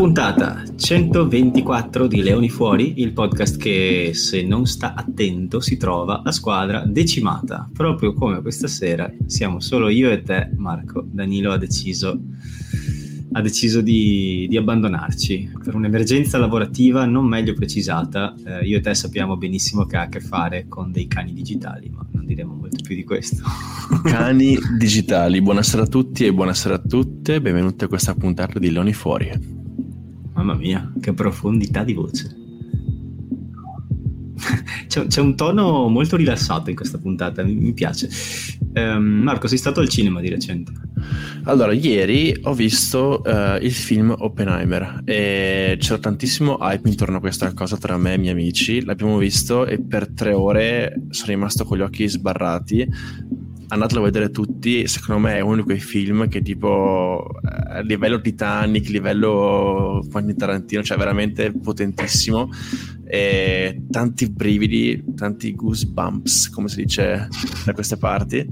Puntata 124 di Leoni Fuori, il podcast che se non sta attento si trova la squadra decimata. Proprio come questa sera siamo solo io e te, Marco. Danilo ha deciso, ha deciso di, di, abbandonarci per un'emergenza lavorativa non meglio precisata. Eh, io e te sappiamo benissimo che ha a che fare con dei cani digitali, ma non diremo molto più di questo. Cani digitali, buonasera a tutti e buonasera a tutte, benvenuti a questa puntata di Leoni Fuori. Mamma mia, che profondità di voce. c'è, c'è, un tono molto rilassato in questa puntata, mi, mi piace. Um, Marco, sei stato al cinema di recente? Allora, ieri ho visto uh, il film Oppenheimer e c'era tantissimo hype intorno a questa cosa tra me e i miei amici. L'abbiamo visto e per tre ore sono rimasto con gli occhi sbarrati andatelo a vedere tutti, secondo me è uno di quei film che tipo a eh, livello Titanic, livello Quentin Tarantino, cioè veramente potentissimo e tanti brividi, tanti goosebumps, come si dice da queste parti.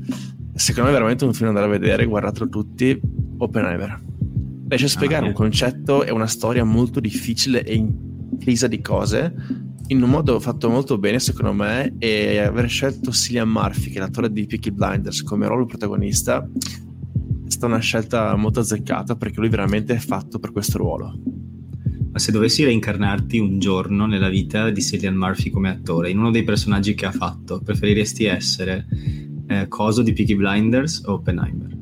Secondo me è veramente un film da andare a vedere, guardatelo tutti, Oppenheimer. Riesce a spiegare ah, un concetto e una storia molto difficile e intrisa di cose in un modo fatto molto bene secondo me e aver scelto Cillian Murphy che è l'attore di Peaky Blinders come ruolo protagonista è stata una scelta molto azzeccata perché lui veramente è fatto per questo ruolo ma se dovessi reincarnarti un giorno nella vita di Cillian Murphy come attore in uno dei personaggi che ha fatto preferiresti essere eh, Coso di Peaky Blinders o Oppenheimer?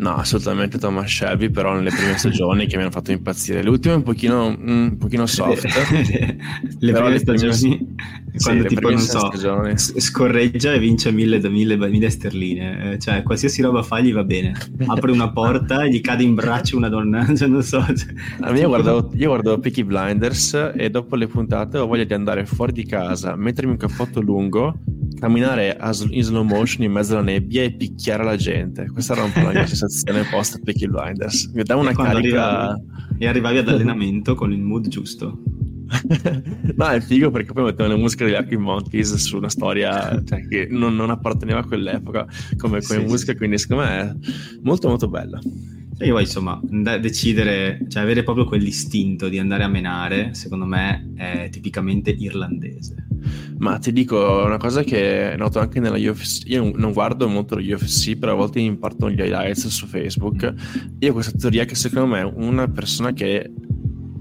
No, assolutamente Thomas Shelby, però nelle prime stagioni che mi hanno fatto impazzire. Le ultime un pochino, un pochino soft. le prime stagioni, prime, quando sì, tipo, non so, stagioni. scorreggia e vince mille, mille, mille sterline. Eh, cioè, qualsiasi roba fa gli va bene. Apre una porta e gli cade in braccio una donna, cioè, non so. Cioè. A me io guardavo, io guardavo Peaky Blinders e dopo le puntate ho voglia di andare fuori di casa, mettermi un cappotto lungo camminare in slow motion in mezzo alla nebbia e picchiare la gente. Questa era un po' la mia sensazione post Peaky Blinders. Mi dava una carica. Arrivavi, e arrivavi ad allenamento con il mood giusto. no, è figo perché poi mettevano le musiche degli Arctic Monkeys su una storia cioè, che non, non, apparteneva a quell'epoca come, come sì, musica, sì. quindi secondo me è molto molto bella. E io insomma, decidere, cioè avere proprio quell'istinto di andare a menare, secondo me è tipicamente irlandese. Ma ti dico una cosa che noto anche nella UFC, io non guardo molto lo UFC, però a volte mi partono gli highlights su Facebook. Io ho questa teoria che secondo me una persona che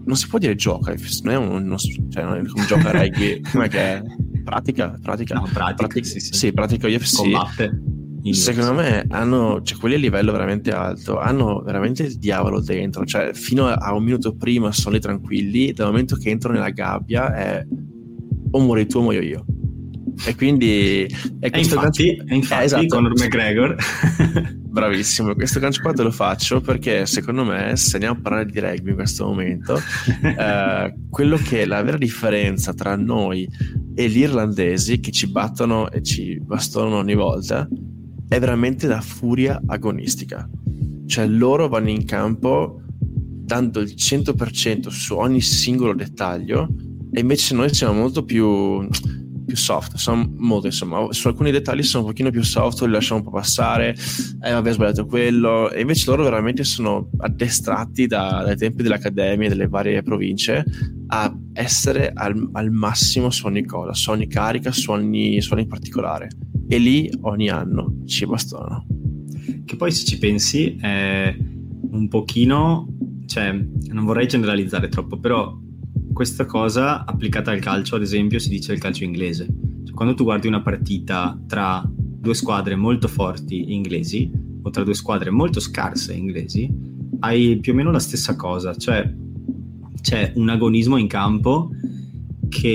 non si può dire gioca, non è un, uno, cioè non è come gioca rugby, com'è che è? Pratica, pratica. No, pratica, pratica sì, sì. sì, pratica UFC. Combatte Secondo me hanno, cioè quelli a livello veramente alto, hanno veramente il diavolo dentro, cioè fino a un minuto prima sono lì tranquilli, dal momento che entrano nella gabbia è o muori tu o muoio io. E quindi... E, e infatti, gancio... infatti eh, esatto. Conor McGregor... Bravissimo, questo gancio qua te lo faccio perché secondo me, se andiamo a parlare di rugby in questo momento, eh, quello che è la vera differenza tra noi e gli irlandesi che ci battono e ci bastonano ogni volta è veramente la furia agonistica. Cioè loro vanno in campo dando il 100% su ogni singolo dettaglio e invece noi siamo molto più, più soft, sono molto insomma, su alcuni dettagli sono un pochino più soft, li lasciamo un po' passare, eh vabbè sbagliato quello, e invece loro veramente sono addestrati da, dai tempi dell'accademia e delle varie province a essere al, al, massimo su ogni cosa, su ogni carica, su ogni, su ogni particolare e lì ogni anno ci bastonano. Che poi se ci pensi è un pochino, cioè non vorrei generalizzare troppo, però questa cosa applicata al calcio, ad esempio, si dice il calcio inglese. Cioè, quando tu guardi una partita tra due squadre molto forti inglesi o tra due squadre molto scarse inglesi, hai più o meno la stessa cosa, cioè c'è un agonismo in campo che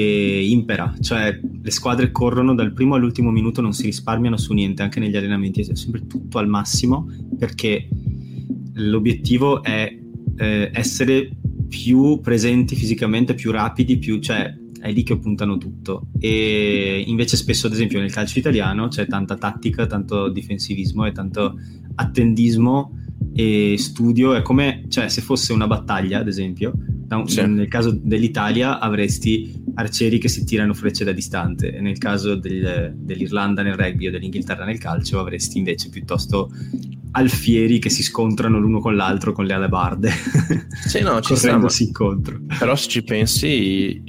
impera, cioè le squadre corrono dal primo all'ultimo minuto, non si risparmiano su niente, anche negli allenamenti è sempre tutto al massimo perché l'obiettivo è eh, essere più presenti fisicamente, più rapidi, più, cioè è lì che puntano tutto. E invece spesso, ad esempio, nel calcio italiano c'è tanta tattica, tanto difensivismo e tanto attendismo e studio. È come cioè, se fosse una battaglia, ad esempio, sì. nel caso dell'Italia avresti arcieri che si tirano frecce da distante, e nel caso del, dell'Irlanda nel rugby o dell'Inghilterra nel calcio avresti invece piuttosto alfieri che si scontrano l'uno con l'altro con le alabarde. Sì, no, ci sta. si incontro. Però se ci pensi,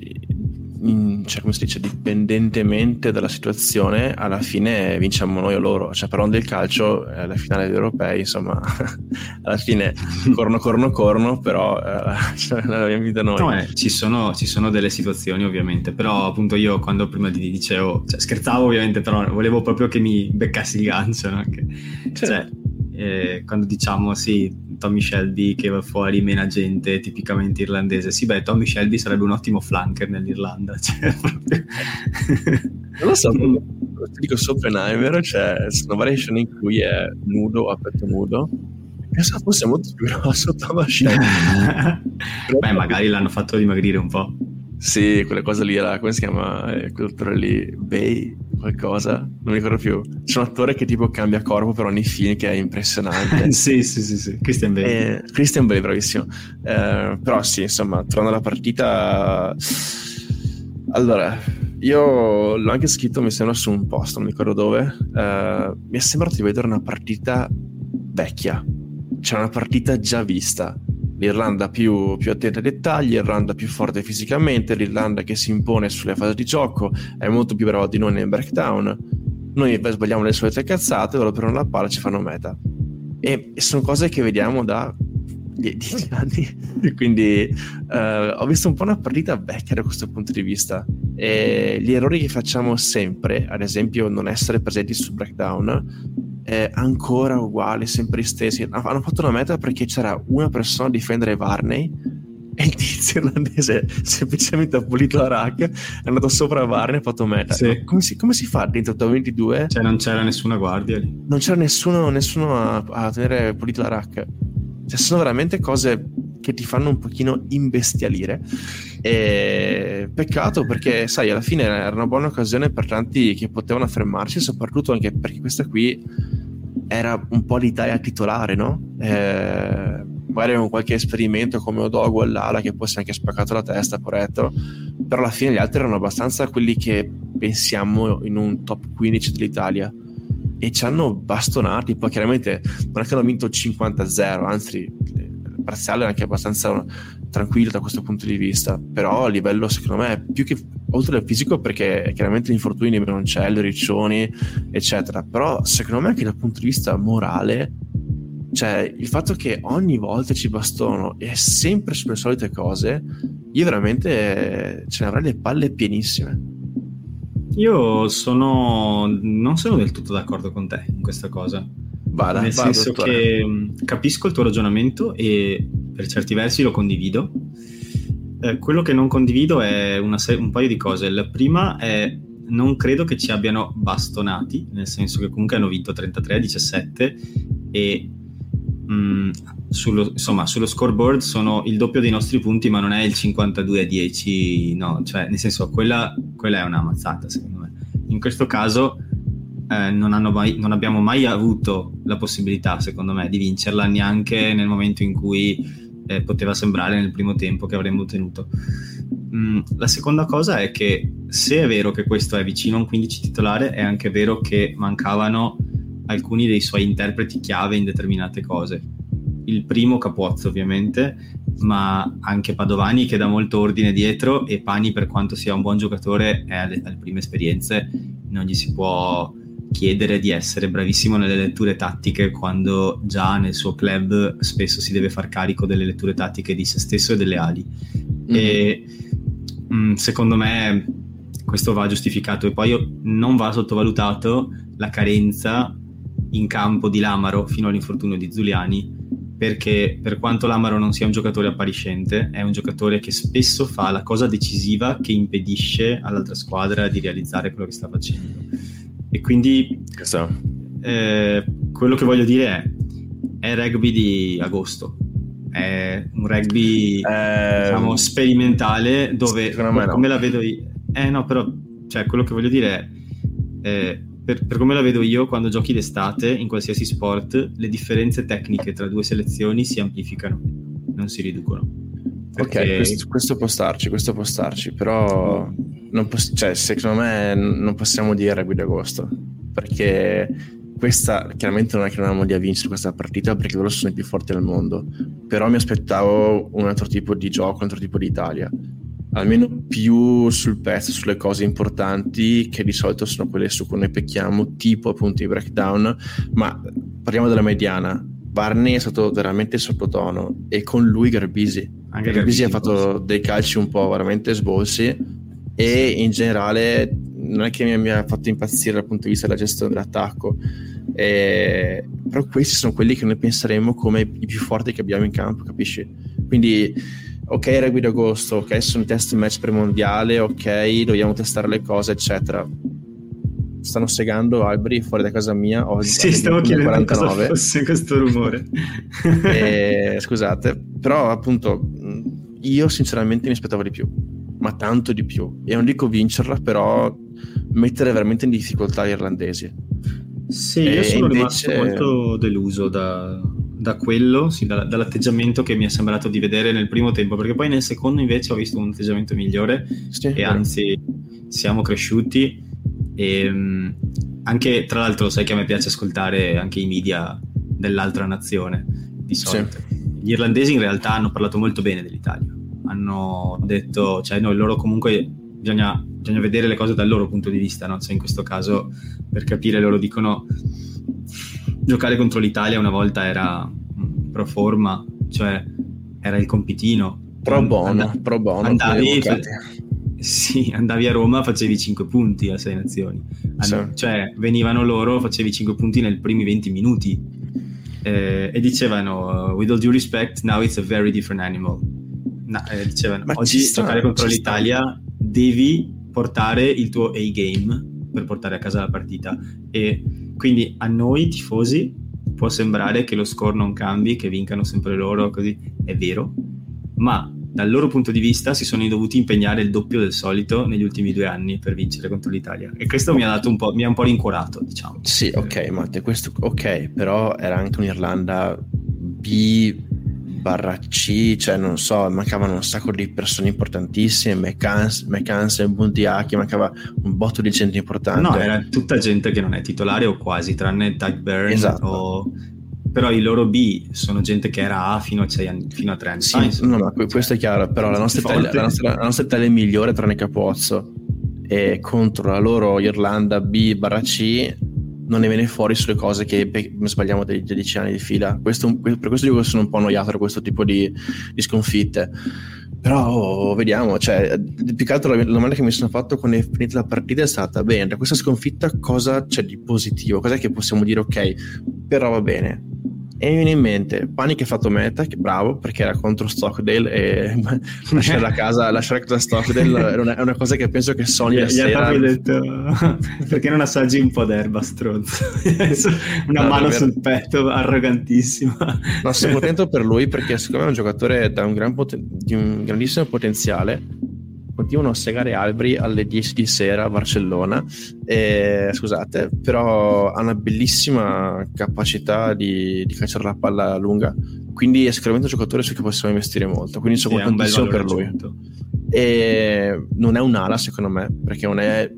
in, cioè, come si dice, dipendentemente dalla situazione, alla fine vinciamo noi o loro. Cioè, parlando del calcio, eh, alla finale degli europei, insomma, alla fine corno, corno, corno, però eh, cioè, l'abbiamo vinta noi. No, eh, ci, sono, ci, sono, delle situazioni, ovviamente, però appunto io quando prima ti dicevo, cioè, scherzavo ovviamente, però volevo proprio che mi beccassi il gancio, no? che, cioè, eh, quando diciamo sì, Tommy Shelby che va fuori mena gente tipicamente irlandese. Sì, beh, Tommy Shelby sarebbe un ottimo flanker nell'Irlanda. Cioè, non lo so, ti dico su Oppenheimer, c'è una variation in cui è nudo, a petto nudo. Pensavo fosse molto più grosso Tommy Shelby. beh, magari l'hanno fatto dimagrire un po'. Sì, quella cosa lì era, come si chiama? Eh, quell'attore lì, Bay, qualcosa, non mi ricordo più. C'è un attore che tipo cambia corpo per ogni film che è impressionante. sì, sì, sì, sì, Christian Bale. Eh, Christian Bale, bravissimo. Eh, però sì, insomma, tornando alla partita... Allora, io l'ho anche scritto, mi sembra, su un post, non mi ricordo dove. Uh, mi è sembrato di vedere una partita vecchia. Cioè una partita già vista l'Irlanda più, più, attenta ai dettagli, l'Irlanda più forte fisicamente, l'Irlanda che si impone sulle fasi di gioco, è molto più brava di noi nel breakdown. Noi sbagliamo le solite cazzate, loro prendono la palla e ci fanno meta. E, e sono cose che vediamo da 10 anni. Quindi uh, ho visto un po' una partita vecchia da questo punto di vista. E gli errori che facciamo sempre, ad esempio non essere presenti sul breakdown, è ancora uguale, sempre gli stessi. Hanno fatto una meta perché c'era una persona a difendere Varney e il tizio irlandese semplicemente ha pulito la rack, è andato sopra Varney e ha fatto meta. Sì. Come, si, come, si, fa dentro top 22? Cioè non c'era nessuna guardia lì. Non c'era nessuno, nessuno a, a tenere pulito la rack. Cioè sono veramente cose che ti fanno un pochino imbestialire. E peccato perché, sai, alla fine era una buona occasione per tanti che potevano fermarsi, soprattutto anche perché questa qui era un po' l'Italia titolare, no? Eh, magari con qualche esperimento come Odogo all'ala che poi si è anche spaccato la testa, poretto, però alla fine gli altri erano abbastanza quelli che pensiamo in un top 15 dell'Italia e ci hanno bastonati, poi chiaramente non è che hanno vinto 50-0, anzi parziale anche abbastanza tranquillo da questo punto di vista, però a livello secondo me più che oltre al fisico perché chiaramente gli infortuni non c'è, le riccioni eccetera, però secondo me anche dal punto di vista morale cioè il fatto che ogni volta ci bastono e sempre sulle solite cose io veramente ce ne avrei le palle pienissime. Io sono non sono del tutto d'accordo con te in questa cosa Vada, nel vada, senso dottore. che mm, capisco il tuo ragionamento e per certi versi lo condivido. Eh, quello che non condivido è se- un paio di cose. La prima è non credo che ci abbiano bastonati, nel senso che comunque hanno vinto 33 a 17 e mh, mm, sullo, insomma, sullo scoreboard sono il doppio dei nostri punti, ma non è il 52 a 10, no, cioè nel senso quella, quella è una mazzata secondo me. In questo caso eh, non, mai, non, abbiamo mai avuto la possibilità, secondo me, di vincerla neanche nel momento in cui eh, poteva sembrare nel primo tempo che avremmo ottenuto. Mm, la seconda cosa è che se è vero che questo è vicino a un 15 titolare, è anche vero che mancavano alcuni dei suoi interpreti chiave in determinate cose. Il primo Capuozzo, ovviamente, ma anche Padovani che dà molto ordine dietro e Pani per quanto sia un buon giocatore è alle, alle prime esperienze non gli si può chiedere di essere bravissimo nelle letture tattiche quando già nel suo club spesso si deve far carico delle letture tattiche di se stesso e delle ali. Mm-hmm. E mh, mm, secondo me questo va giustificato e poi non va sottovalutato la carenza in campo di Lamaro fino all'infortunio di Zuliani perché per quanto Lamaro non sia un giocatore appariscente è un giocatore che spesso fa la cosa decisiva che impedisce all'altra squadra di realizzare quello che sta facendo e quindi eh, quello che voglio dire è, è rugby di agosto. È un rugby eh, diciamo, sperimentale dove, come no. la vedo io... Eh no, però, cioè, quello che voglio dire è... Eh, per, per, come la vedo io, quando giochi d'estate in qualsiasi sport, le differenze tecniche tra due selezioni si amplificano, non si riducono. Perché... Ok, questo, questo, può starci, questo può starci, però non poss- cioè, secondo me non possiamo dire guida agosto, perché questa chiaramente non è che non di a vincere questa partita perché loro sono i più forti del mondo, però mi aspettavo un altro tipo di gioco, un altro tipo di Italia, almeno più sul pezzo, sulle cose importanti che di solito sono quelle su cui noi pecchiamo, tipo appunto i breakdown, ma parliamo della mediana. Barney è stato veramente sottotono e con lui Garbisi. Anche Garbisi ha fatto dei calci un po' veramente sbolsi e in generale non è che mi abbia fatto impazzire dal punto di vista della gestione dell'attacco. Eh, però questi sono quelli che noi penseremo come i più forti che abbiamo in campo capisci? quindi ok rugby d'agosto ok sono i test match per mondiale ok dobbiamo testare le cose eccetera. Stanno segando alberi fuori da casa mia oggi sì stavo chiedendo 49. cosa fosse questo rumore. E, scusate però appunto io sinceramente mi aspettavo di più ma tanto di più. E non dico vincerla, però mettere veramente in difficoltà gli irlandesi. Sì, e io sono invece... rimasto molto deluso da, da quello, sì, da, dall'atteggiamento che mi è sembrato di vedere nel primo tempo, perché poi nel secondo invece ho visto un atteggiamento migliore sì, e anzi siamo cresciuti e mm, anche tra l'altro sai che a me piace ascoltare anche i media dell'altra nazione di solito. Sì. Gli irlandesi in realtà hanno parlato molto bene dell'Italia hanno detto, cioè noi loro comunque bisogna, bisogna vedere le cose dal loro punto di vista, no? cioè in questo caso per capire loro dicono giocare contro l'Italia una volta era pro forma, cioè era il compitino. Pro bono, And- pro bono. Andavi, sì, andavi a Roma, facevi 5 punti a 6 nazioni. And- sì. Cioè venivano loro, facevi 5 punti nei primi 20 minuti. Eh, e dicevano, with all due respect, now it's a very different animal no, eh, dicevano, Ma oggi sta, giocare contro l'Italia sta. devi portare il tuo A-game per portare a casa la partita. E quindi a noi tifosi può sembrare che lo score non cambi, che vincano sempre loro, così è vero, ma dal loro punto di vista si sono dovuti impegnare il doppio del solito negli ultimi due anni per vincere contro l'Italia. E questo mi ha, dato un po', mi ha un po' rincuorato diciamo. Sì ok Matte questo ok però era anche un'Irlanda B barra C, cioè non so, mancavano un sacco di persone importantissime, McCann, Bundiaki, mancava un botto di gente importante. No, era tutta gente che non è titolare o quasi, tranne Tyke Byrne esatto. o però i loro B sono gente che era A fino a, anni, fino a tre anni sì, fa. No, no, questo cioè, è chiaro, però la nostra, Italia, la, nostra, la nostra, Italia, è migliore tranne Capozzo e contro la loro Irlanda B barra C non ne viene fuori sulle cose che sbagliamo dai 10 anni di fila. Questo, per questo dico che sono un po' annoiato da questo tipo di, di sconfitte. Però vediamo, cioè, più che altro la domanda che mi sono fatto quando è finita la partita è stata: bene, da questa sconfitta cosa c'è di positivo? Cos'è che possiamo dire, ok, però va bene, e mi viene in mente Pani che ha fatto meta, che bravo perché era contro Stockdale e lasciare la casa, lasciare casa Stockdale è una, è una, cosa che penso che Sony la sera... detto perché non assaggi un po' d'erba stronzo? Una no, mano sul petto arrogantissima. No, sono contento per lui perché secondo me è un giocatore da un gran poten- di un grandissimo potenziale continuano a segare alberi alle 10 di sera a Barcellona. E, scusate, però ha una bellissima capacità di, di cacciare la palla lunga. Quindi è sicuramente un giocatore su cui possiamo investire molto. Quindi sono sì, contentissimo per lui. E non è un'ala, secondo me, perché non è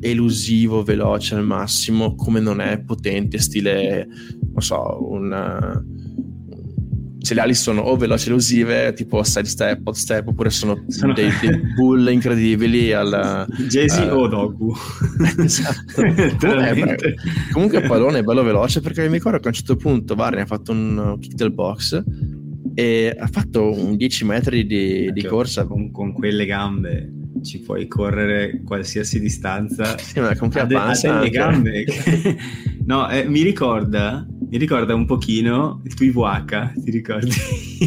elusivo, veloce al massimo, come non è potente, stile, non so, un se le ali sono o veloci elusive, tipo side step, hot step, oppure sono, sono... Dei, dei, bull incredibili al Jay-Z uh, o Doggu. esatto. eh, comunque il pallone è bello veloce perché mi ricordo che a un certo punto Varney ha fatto un kick del box e ha fatto un 10 metri di, di corsa. Con, con, quelle gambe ci puoi correre qualsiasi distanza. Sì, ma con che panza. le gambe. no, eh, mi ricorda mi ricorda un pochino il tuo IVH, ti ricordi?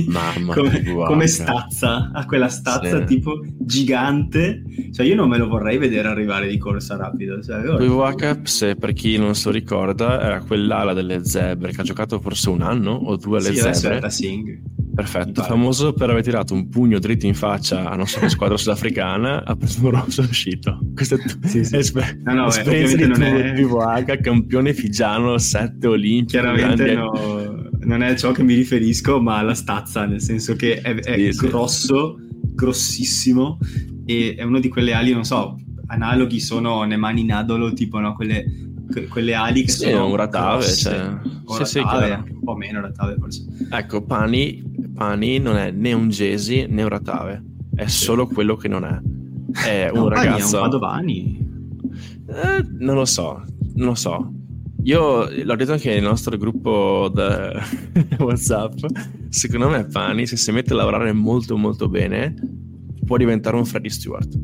Mamma come, come stazza, ha quella stazza sì. tipo gigante. Cioè io non me lo vorrei vedere arrivare di corsa rapido. Cioè, IVH, se per chi non se lo ricorda, era quell'ala delle zebre che ha giocato forse un anno o due alle sì, zebre. Sing. Perfetto, famoso per aver tirato un pugno dritto in faccia a non so che squadra sudafricana, ha preso un rosso è uscito. Questa è, sì, sì. Esper- no, no, esperienza di non è... IVH, campione figiano, sette olimpici Chiaramente no, non è ciò che mi riferisco, ma alla stazza, nel senso che è, è sì, grosso, sì. grossissimo e è uno di quelle ali, non so, analoghi sono Nemani Nadolo, tipo no, quelle quelle ali che sì, sono un ratave, grosse, cioè. o Sì, ratave, sì, un po' meno ratave forse. Ecco, Pani, Pani non è né un Jesi né un Ratave, è solo quello che non è. È un No, Pani ragazzo. è un Padovani. Eh, non lo so, non lo so. Io l'ho detto anche nel nostro gruppo da WhatsApp. Secondo me, Pani, se si mette a lavorare molto, molto bene, può diventare un Freddy Stewart.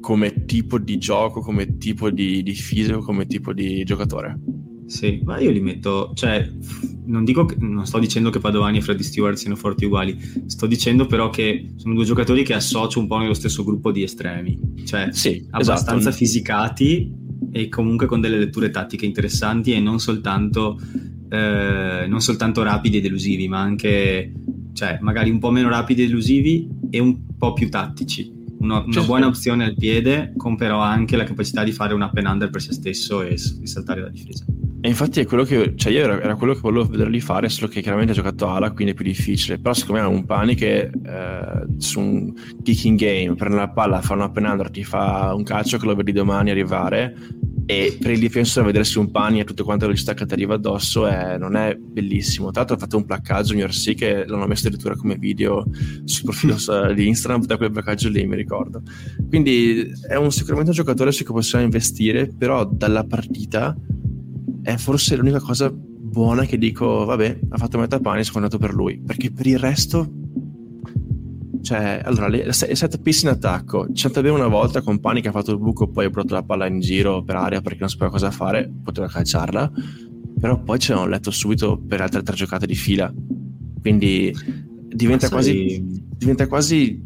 Come tipo di gioco, come tipo di, di fisico, come tipo di giocatore. Sì, ma io li metto, cioè, non dico che, non sto dicendo che Padovani e Freddy Stewart siano forti uguali, sto dicendo però che sono due giocatori che associo un po' nello stesso gruppo di estremi, cioè Sì, abbastanza esatto. fisicati e comunque con delle letture tattiche interessanti e non soltanto, eh, non soltanto rapidi ed elusivi, ma anche, cioè, magari un po' meno rapidi ed elusivi e un po' più tattici. Uno- una Sì, buona opzione al piede, con però anche la capacità di fare un up and under per se stesso e, e saltare la difesa. E infatti è quello che, cioè io era, era quello che volevo vederli fare, solo che chiaramente ha giocato ala, quindi è più difficile. Però secondo me è un pani che eh, su un kicking game prende la palla, fa un up and under, ti fa un calcio che lo vedi domani arrivare e per il difensore vedersi un pani e tutte quante le velocità che ti arriva addosso è- non è bellissimo. Tra l'altro ho fatto un placcaggio in URC che l'hanno messo addirittura come video sul profilo di Instagram da quel placcaggio lì, mi ricordo. Quindi è un, sicuramente un giocatore su cui possiamo investire, però dalla partita è forse l'unica cosa buona che dico, vabbè, ha fatto metà pane, sono andato per lui, perché per il resto cioè, allora, le, set piece in attacco, c'è stata bene una volta con Pani che ha fatto il buco, poi ha buttato la palla in giro per aria perché non sapeva cosa fare, poteva calciarla, però poi ce l'hanno letto subito per altre tre giocate di fila, quindi diventa sai- quasi, diventa quasi,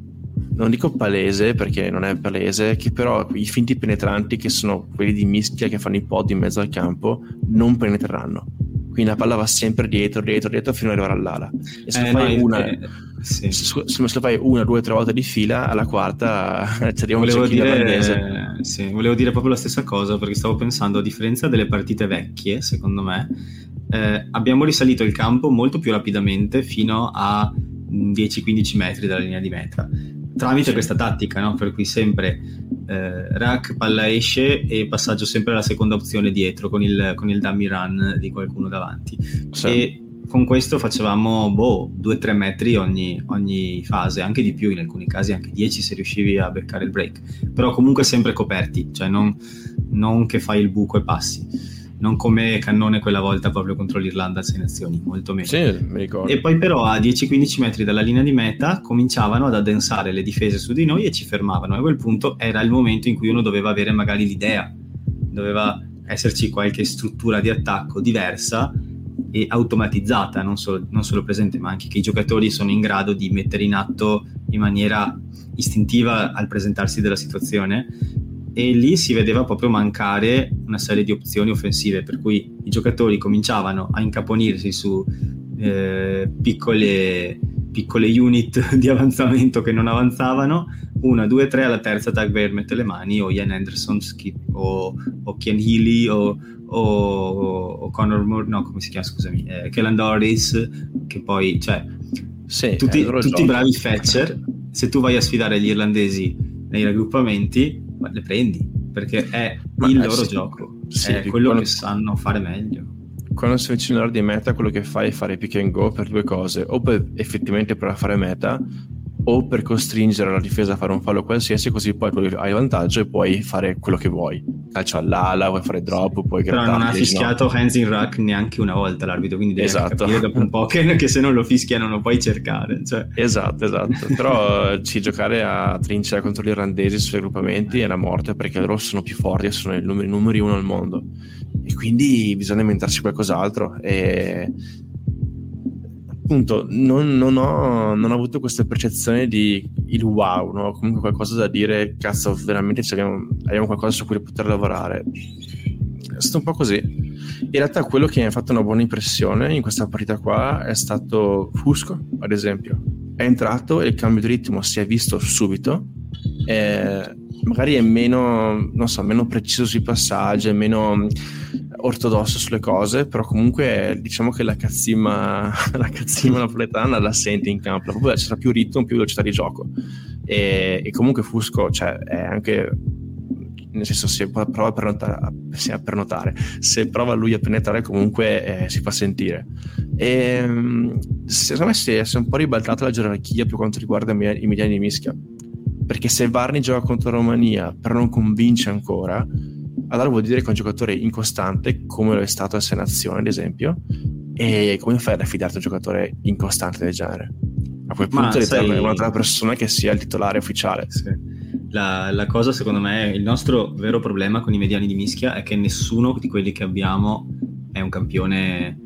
non dico palese perché non è palese, che però i finti penetranti che sono quelli di mischia che fanno i pod in mezzo al campo non penetreranno. Quindi la palla va sempre dietro, dietro, dietro fino ad arrivare all'ala. E se Eh, lo fai no, una, eh, sì. se, se lo fai una, due, tre volte di fila, alla quarta ci arriva un Volevo cecchino dire, sì, volevo dire proprio la stessa cosa perché stavo pensando, a differenza delle partite vecchie, secondo me, eh, abbiamo risalito il campo molto più rapidamente fino a mm, 10-15 metri dalla linea di meta. Tramite questa tattica, no? per cui sempre eh, rack, palla esce e passaggio sempre alla seconda opzione dietro con il, con il dummy run di qualcuno davanti. Sì. E con questo facevamo boh, 2-3 metri ogni, ogni fase, anche di più in alcuni casi, anche 10 se riuscivi a beccare il break, però comunque sempre coperti, cioè non, non che fai il buco e passi, non come Cannone quella volta proprio contro l'Irlanda a sei nazioni, molto meno. Sì, mi ricordo. E poi però a 10-15 metri dalla linea di meta cominciavano ad addensare le difese su di noi e ci fermavano. E a quel punto era il momento in cui uno doveva avere magari l'idea, doveva esserci qualche struttura di attacco diversa e automatizzata, non solo, non solo presente, ma anche che i giocatori sono in grado di mettere in atto in maniera istintiva al presentarsi della situazione. E lì si vedeva proprio mancare una serie di opzioni offensive, per cui i giocatori cominciavano a incaponirsi su eh, piccole, piccole unit di avanzamento che non avanzavano. Una, due, tre, alla terza Tagbear mette le mani, o Ian Anderson skip, o, o Ken Healy, o, o, o Connor Moore, no, come si chiama, scusami, eh, Kellan Doris, che poi, cioè, Sì, tutti, loro tutti bravi fetcher, se tu vai a sfidare gli irlandesi nei raggruppamenti, ma le prendi, perché è Ma, il eh, loro sì. gioco, Sì, è quello quando- che sanno fare meglio. Quando sei vicino all'ora di meta, quello che fai è fare pick and go per due cose, o per effettivamente per fare meta, o per costringere la difesa a fare un fallo qualsiasi, così poi hai vantaggio e puoi fare quello che vuoi. Calcio all'ala, vuoi fare drop, puoi Però non ha grattarti, no? fischiato hands in rack neanche una volta l'arbitro, quindi devi Esatto. capire dopo un po' che, che se non lo fischia non lo puoi cercare. Cioè. Esatto, esatto. Però eh, sì, giocare a trincea contro gli irlandesi sui raggruppamenti è la morte perché loro sono più forti e sono i numeri, numeri uno al mondo. E quindi bisogna inventarsi qualcos'altro. E appunto non, non ho, non ho avuto questa percezione di il wow, no? comunque qualcosa da dire, cazzo, veramente abbiamo, abbiamo qualcosa su cui poter lavorare. È stato un po' così. In realtà quello che mi ha fatto una buona impressione in questa partita qua è stato Fusco, ad esempio. È entrato e il cambio di ritmo si è visto subito. Magari è meno, so, meno preciso sui passaggi, è meno mm, ortodosso sulle cose, però comunque diciamo che la cazzima, la cazzima napoletana la senti in campo, proprio c'era più ritmo, più velocità di gioco. E, e comunque Fusco, cioè, è anche nel senso se prova a prenotare, se, a prenotare, se prova lui a penetrare comunque eh, si fa sentire. E, ehm, secondo me si è, si è, un po' ribaltata la gerarchia per quanto riguarda i mediani di mischia, perché se Varni gioca contro la Romania però non convince ancora, allora vuol dire che è un giocatore incostante come lo è stato a Sei Nazioni ad esempio, e come fai ad affidarti a un giocatore incostante del genere? A quel punto devi sai... un'altra persona che sia il titolare ufficiale. Sì. La, la, cosa, secondo me, il nostro vero problema con i mediani di mischia è che nessuno di quelli che abbiamo è un campione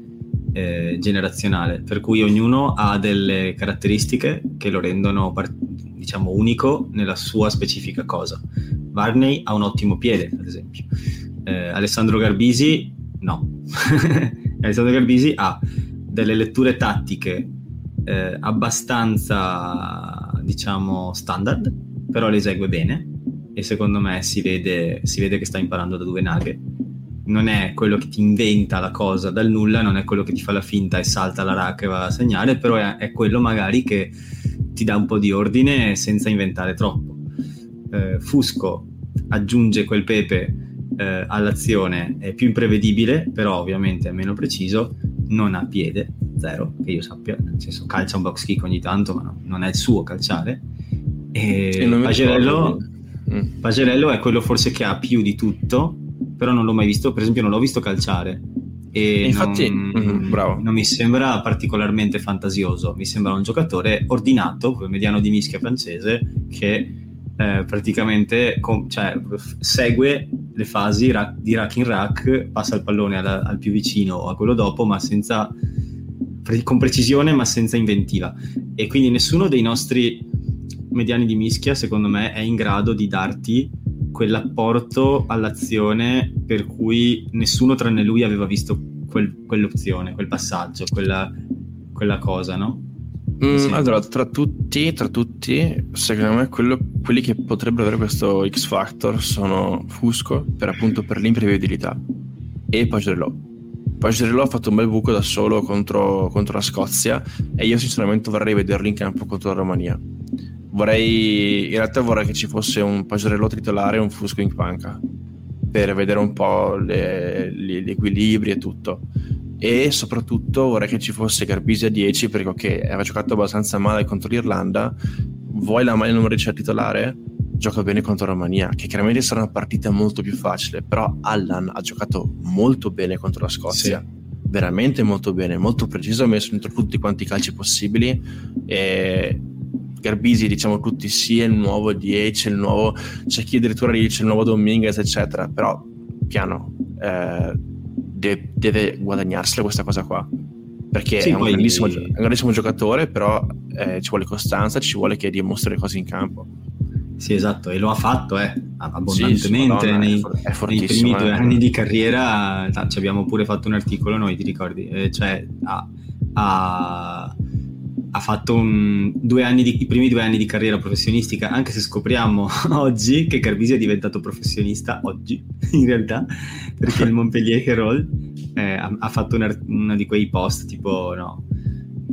eh, generazionale, per cui ognuno ha delle caratteristiche che lo rendono, diciamo, unico nella sua specifica cosa. Varney ha un ottimo piede, ad esempio. Eh, Alessandro Garbisi, no. Alessandro Garbisi ha delle letture tattiche eh, abbastanza, diciamo, standard, però le esegue bene e secondo me si vede, si vede che sta imparando da due naghe. Non è quello che ti inventa la cosa dal nulla, non è quello che ti fa la finta e salta la rack e va a segnare, però è, è quello magari che ti dà un po' di ordine senza inventare troppo. Eh, Fusco aggiunge quel pepe eh, all'azione, è più imprevedibile, però ovviamente è meno preciso, non ha piede, zero, che io sappia, nel senso calcia un box kick ogni tanto, ma no, non è il suo calciare. E Pagerello, mm. Pagerello è quello forse che ha più di tutto, però non l'ho mai visto, per esempio non l'ho visto calciare. E infatti, non, mm, non, mi sembra particolarmente fantasioso, mi sembra un giocatore ordinato, come mediano di mischia francese, che eh, praticamente com- cioè, segue le fasi ra- di rack in rack, passa il pallone al, al più vicino o a quello dopo, ma senza, pre- con precisione ma senza inventiva. E quindi nessuno dei nostri mediani di mischia, secondo me, è in grado di darti quell'apporto all'azione per cui nessuno tranne lui aveva visto quel, quell'opzione, quel passaggio, quella, quella cosa, no? Mm, allora, tra tutti, tra tutti, secondo me quello, quelli che potrebbero avere questo X Factor sono Fusco, per appunto per l'imprevedibilità, e Pagerello. Pagerello ha fatto un bel buco da solo contro, contro, la Scozia e io sinceramente vorrei vederlo in campo contro la Romania. Vorrei, in realtà vorrei che ci fosse un Pagerello titolare e un Fusco in panca per vedere un po' le, gli equilibri e tutto e soprattutto vorrei che ci fosse Garbisi a 10 perché ok, aveva giocato abbastanza male contro l'Irlanda vuoi la maglia numero 10 a titolare? gioca bene contro Romania che chiaramente sarà una partita molto più facile però Allan ha giocato molto bene contro la Scozia sì. veramente molto bene, molto preciso ha messo dentro tutti quanti i calci possibili e Garbisi diciamo tutti sì è il nuovo 10 il nuovo c'è chi addirittura dice il nuovo Dominguez eccetera però piano eh, deve, deve guadagnarsela questa cosa qua perché sì, è, un poi... grandissimo, è, un grandissimo, giocatore però eh, ci vuole costanza ci vuole che dimostri le cose in campo sì esatto e lo ha fatto eh, abbondantemente sì, nei, è for- nei, primi due eh. anni di carriera ci abbiamo pure fatto un articolo noi ti ricordi eh, cioè ha, ha ha fatto un, due anni di, i primi due anni di carriera professionistica, anche se scopriamo oggi che Carbisi è diventato professionista, oggi in realtà, perché il Montpellier Herald eh, ha, ha, fatto uno di quei post tipo no,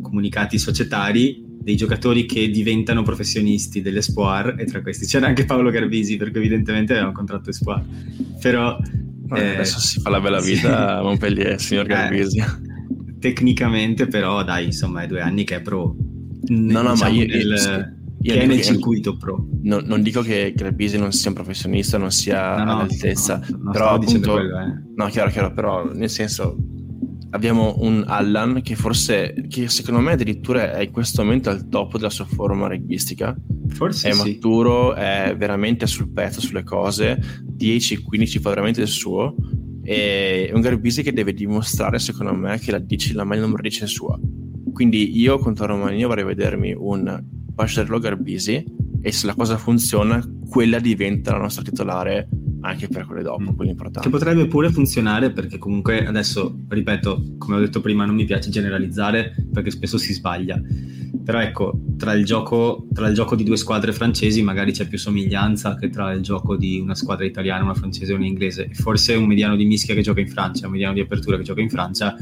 comunicati societari dei giocatori che diventano professionisti dell'Espoir e tra questi c'era anche Paolo Garbisi perché evidentemente aveva un contratto Espoir. Però eh, adesso si fa la bella vita a Montpellier signor eh, Garbisi tecnicamente, però dai, insomma, è due anni che è pro. No, no, diciamo ma io, nel, io che è nel circuito pro. No, non dico che Grebisi non sia un professionista, non sia no, no, all'altezza, no, però appunto, quello, eh. no, chiaro, chiaro, però nel senso abbiamo un Allan che forse, che secondo me addirittura è in questo momento al top della sua forma rugbistica. Forse è sì. maturo, è veramente sul pezzo sulle cose, 10-15 fa veramente il suo è un Garbisi che deve dimostrare, secondo me, che la, 10, la maglia numero 10 è sua. Quindi io contro la Romania vorrei vedermi un Pacerlo Garbisi e se la cosa funziona, quella diventa la nostra titolare anche per quelle dopo, mm. quelle importanti. Che potrebbe pure funzionare perché comunque adesso, ripeto, come ho detto prima, non mi piace generalizzare perché spesso si sbaglia. Però ecco, tra il gioco, tra il gioco di due squadre francesi magari c'è più somiglianza che tra il gioco di una squadra italiana, una francese e una inglese. Forse un mediano di mischia che gioca in Francia, un mediano di apertura che gioca in Francia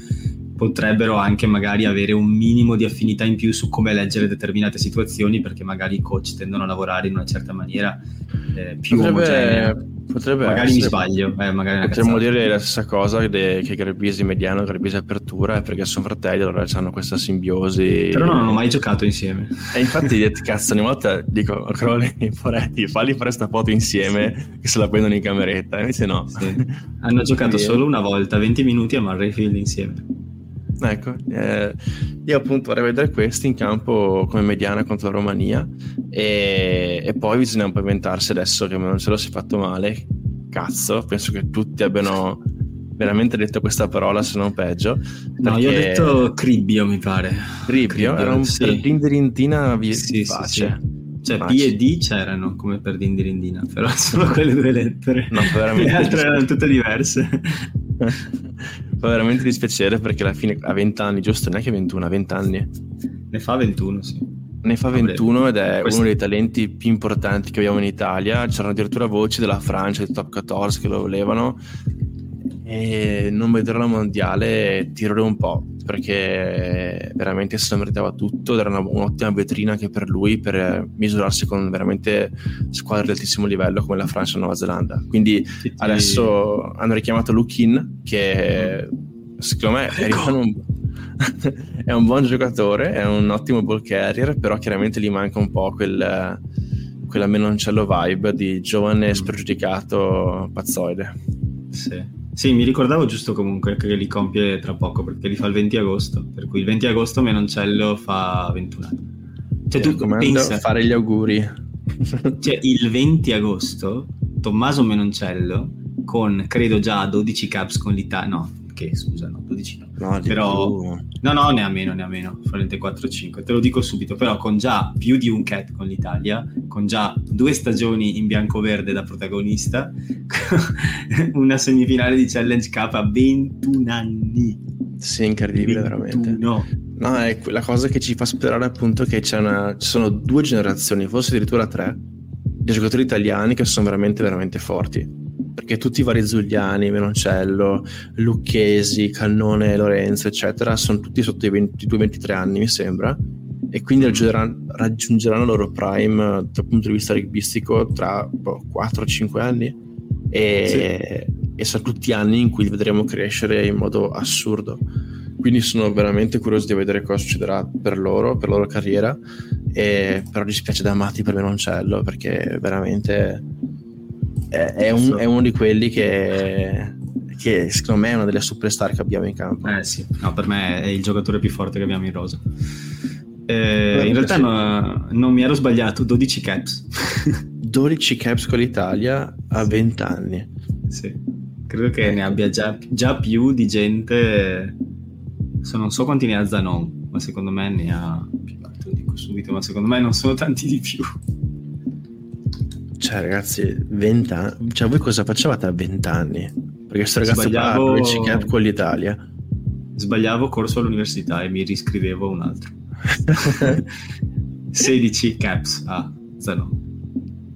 potrebbero anche magari avere un minimo di affinità in più su come leggere determinate situazioni perché magari i coach tendono a lavorare in una certa maniera eh, più Potrebbe- omogenea. Potrebbe magari mi essere. sbaglio, eh, magari Potremmo dire la stessa cosa de- che Garbisi mediano e Garbisi apertura, è perché sono fratelli, allora hanno questa simbiosi. Però non hanno mai giocato insieme. E infatti, cazzo, ogni volta dico, Crowley, Poretti, falli fare sta foto insieme che se la prendono in cameretta. Invece no. Sì. Hanno giocato Quindi, solo una volta, 20 minuti a Murrayfield insieme. Ecco, eh, io appunto vorrei vedere questi in campo come mediana contro la Romania e, e poi bisogna un po' inventarsi adesso che non ce lo si è fatto male. Cazzo, penso che tutti abbiano veramente detto questa parola, se non peggio. No, io ho detto Cribbio, mi pare. Ribbio Cribbio, era un sì. per dindirintina vi Sì, sì, face. Cioè, P e D c'erano come per Dindirindina, però solo quelle due lettere. No, veramente Le altre erano tutte diverse. Fa veramente dispiacere perché alla fine a 20 anni, giusto? Neanche 21, a 20 anni. Ne fa 21, sì. Ne fa Vabbè, 21 ed è questo- uno dei talenti più importanti che abbiamo in Italia. C'erano addirittura voci della Francia, del top 14 che lo volevano. E non vederlo al mondiale tirare un po' perché veramente se lo meritava tutto. ed Era una- un'ottima vetrina anche per lui per misurarsi con veramente squadre di altissimo livello come la Francia e la Nuova Zelanda. Quindi Sì, sì. adesso hanno richiamato Lukin che secondo me è, Ecco. un, è un buon giocatore è un ottimo ball carrier però chiaramente gli manca un po' quel, quella menoncello vibe di giovane spregiudicato pazzoide Sì. Sì, mi ricordavo giusto comunque che li compie tra poco perché li fa il 20 agosto, per cui il 20 agosto Menoncello fa 21 anni. Cioè Mi tu pensa, fare gli auguri cioè, il 20 agosto Tommaso Menoncello con credo già 12 caps con l'Italia, no, che scusa, no, 12 no. no, Però-. No, no, ne ha meno, ne ha meno, probabilmente 4-5, te lo dico subito, però con già più di un cat con l'Italia, con già due stagioni in bianco-verde da protagonista, una semifinale di Challenge Cup a 21 anni. sì incredibile veramente No, No, è que- la cosa che ci fa sperare appunto che c'è una, ci sono due generazioni, forse addirittura tre, di giocatori italiani che sono veramente, veramente forti. Perché tutti i vari Zugliani, Menoncello, Lucchesi, Cannone, Lorenzo, eccetera, sono tutti sotto i 22-23 anni, mi sembra. E quindi raggiungeranno, raggiungeranno il loro prime eh, dal punto di vista rugbistico tra boh, 4-5 anni. E, e sono tutti anni in cui li vedremo crescere in modo assurdo quindi sono veramente curioso di vedere cosa succederà per loro, per la loro carriera, e però dispiace da matti per Menoncello perché veramente è, è un- è uno di quelli che, che secondo me è una delle superstar che abbiamo in campo. eh sì, no, per me è il giocatore più forte che abbiamo in rosa. Eh, in realtà no- non mi ero sbagliato, 12 caps. 12 caps con l'Italia a 20 anni. Sì, credo che ne abbia già, già più di gente. Adesso non so quanti ne ha Zanon, ma secondo me ne ha più. Lo dico subito, ma secondo me non sono tanti di più. Cioè ragazzi, 20 anni, cioè voi cosa facevate a 20 anni? Perché questo ragazzo qua Sbagliavo- 12 cap con l'Italia. Sbagliavo corso all'università e mi riscrivevo un altro. 16 caps a Zanon.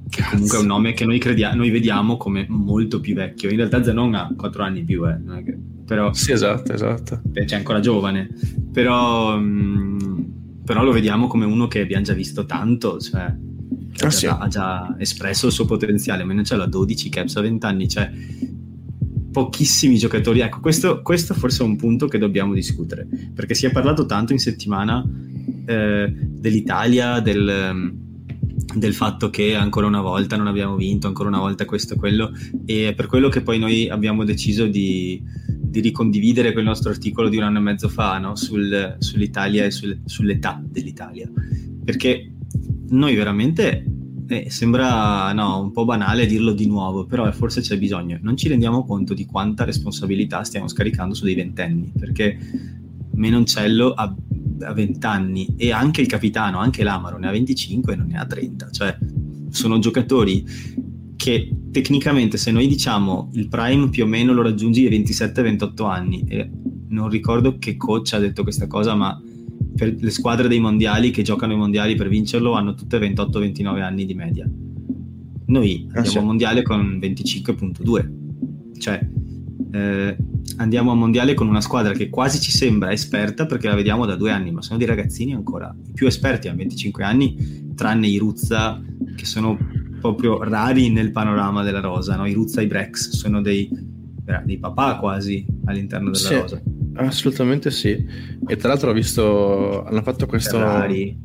Che comunque è un nome che noi, credia- noi vediamo come molto più vecchio. In realtà Zanon ha 4 anni in più, eh, però Sì, esatto, esatto. Beh, c'è ancora giovane, però, mm, però lo vediamo come uno che abbiamo già visto tanto, cioè che Ah, ha, sì. già, ha già espresso il suo potenziale, ma non c'è la 12 caps a 20 anni, cioè pochissimi giocatori. Ecco, questo, questo forse è un punto che dobbiamo discutere, perché si è parlato tanto in settimana eh, dell'Italia, del, mm, del fatto che ancora una volta non abbiamo vinto, ancora una volta questo e quello, e è per quello che poi noi abbiamo deciso di, di ricondividere quel nostro articolo di un anno e mezzo fa no? Sul- sull'Italia e sul- sull'età dell'Italia. Perché noi veramente eh, sembra no, un po' banale dirlo di nuovo, però forse c'è bisogno. Non ci rendiamo conto di quanta responsabilità stiamo scaricando su dei ventenni, perché Menoncello ha, ha 20 anni e anche il capitano, anche l'Amaro ne ha 25 e non ne ha 30. Cioè, sono giocatori che tecnicamente se noi diciamo il prime più o meno lo raggiungi ai 27-28 anni e non ricordo che coach ha detto questa cosa ma per le squadre dei mondiali che giocano i mondiali per vincerlo hanno tutte 28-29 anni di media noi Ah, andiamo sì. al mondiale con 25.2 cioè eh, andiamo a mondiale con una squadra che quasi ci sembra esperta perché la vediamo da due anni, ma sono dei ragazzini ancora i più esperti, hanno 25 anni, tranne i Ruzza che sono proprio rari nel panorama della rosa, no? i Ruzza e i Brex sono dei, dei papà quasi all'interno della sì, rosa. Assolutamente sì. E tra l'altro ho visto, hanno fatto questo... Ferrari.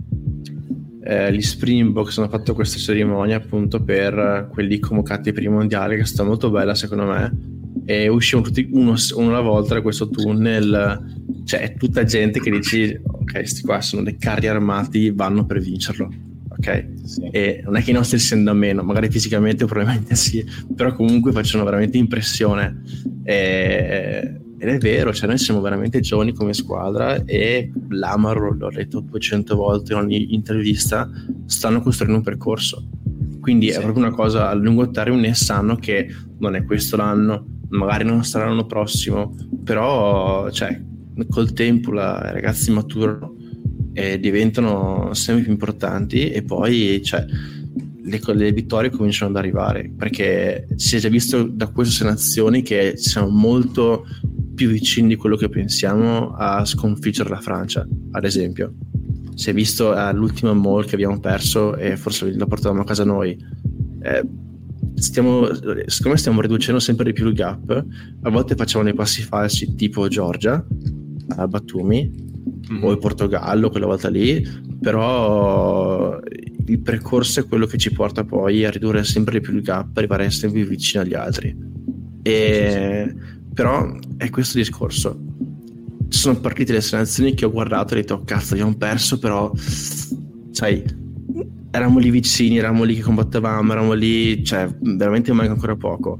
Eh, gli Springboks hanno fatto questa cerimonia appunto per quelli convocati per i mondiali che è stata molto bella secondo me e uscivano tutti uno, uno alla volta da questo tunnel cioè è tutta gente che dici ok questi qua sono dei carri armati vanno per vincerlo ok sì. e non è che i nostri siano da meno magari fisicamente probabilmente sì però comunque facciano veramente impressione e, ed è vero cioè noi siamo veramente giovani come squadra e l'Amaro l'ho detto 200 volte in ogni intervista stanno costruendo un percorso quindi sì. è proprio una cosa a lungo termine sanno che non è questo l'anno magari non sarà l'anno prossimo, però cioè, col tempo la, i ragazzi maturano e diventano sempre più importanti e poi cioè, le, le, vittorie cominciano ad arrivare perché si è già visto da queste nazioni che siamo molto più vicini di quello che pensiamo a sconfiggere la Francia, ad esempio. Si è visto all'ultima mall che abbiamo perso e forse la portavamo a casa noi. Eh, stiamo, siccome stiamo riducendo sempre di più il gap, a volte facciamo dei passi falsi tipo Georgia, a Batumi, mm-hmm. o il Portogallo, quella volta lì, però il percorso è quello che ci porta poi a ridurre sempre di più il gap, arrivare sempre più vicino agli altri. E, però è questo discorso. Ci sono partite le selezioni che ho guardato e ho detto, oh, cazzo, abbiamo perso, però sai, eravamo lì vicini, eravamo lì che combattevamo, eravamo lì, cioè veramente manca ancora poco,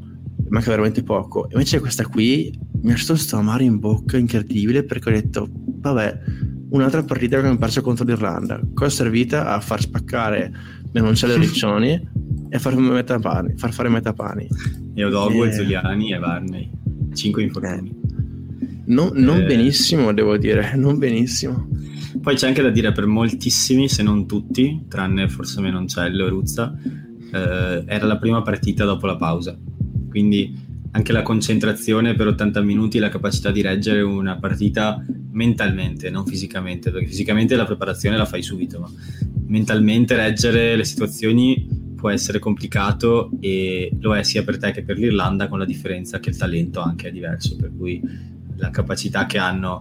manca veramente poco. Invece questa qui mi ha lasciato questo amaro in bocca incredibile perché ho detto, vabbè, un'altra partita che abbiamo perso contro l'Irlanda, cosa è servita a far spaccare le noncelle riccioni e far, metapani, far fare metapani. E Odogo, e... Zuliani e Varney, cinque infortuni. Eh. Non, non eh... benissimo, devo dire, non benissimo. Poi c'è anche da dire per moltissimi, se non tutti, tranne forse Menoncello e Ruzza, eh, era la prima partita dopo la pausa. Quindi anche la concentrazione per 80 minuti, la capacità di reggere una partita mentalmente, non fisicamente, perché fisicamente la preparazione la fai subito, ma mentalmente reggere le situazioni può essere complicato e lo è sia per te che per l'Irlanda, con la differenza che il talento anche è diverso, per cui la capacità che hanno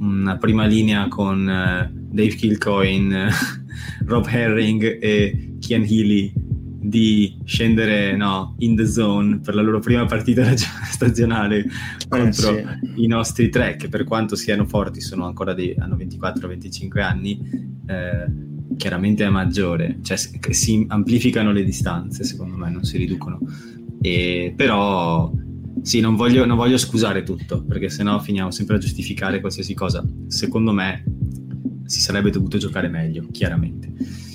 una prima linea con uh, Dave Kilcoin, Rob Herring e Kian Healy di scendere no, in the zone per la loro prima partita stagionale eh, contro sì. i nostri tre che per quanto siano forti sono ancora dei, hanno 24-25 anni eh, chiaramente è maggiore cioè si amplificano le distanze secondo me non si riducono e, però sì, non voglio, non voglio scusare tutto, perché sennò finiamo sempre a giustificare qualsiasi cosa. Secondo me si sarebbe dovuto giocare meglio, chiaramente.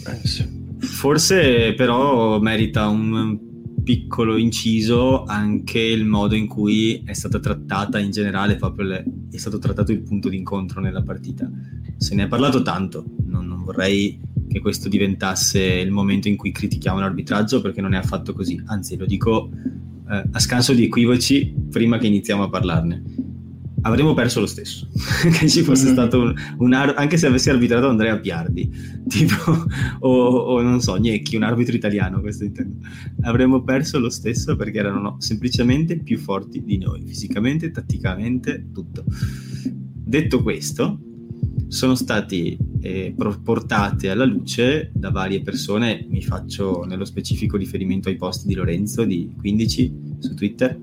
Eh, sì. Forse però merita un piccolo inciso anche il modo in cui è stata trattata in generale, proprio le, è stato trattato il punto d'incontro nella partita. Se ne è parlato tanto, non, non vorrei che questo diventasse il momento in cui critichiamo l'arbitraggio perché non è affatto così, anzi lo dico eh, a scanso di equivoci prima che iniziamo a parlarne. Avremmo perso lo stesso, che ci fosse mm-hmm. stato un, un ar- anche se avessi arbitrato Andrea Piardi, tipo, o, o, non so, Gnecchi, un arbitro italiano, questo intendo. Avremmo perso lo stesso perché erano no, semplicemente più forti di noi, fisicamente, tatticamente, tutto. Detto questo, sono stati eh, portate alla luce da varie persone, mi faccio nello specifico riferimento ai post di Lorenzo di 15 su Twitter,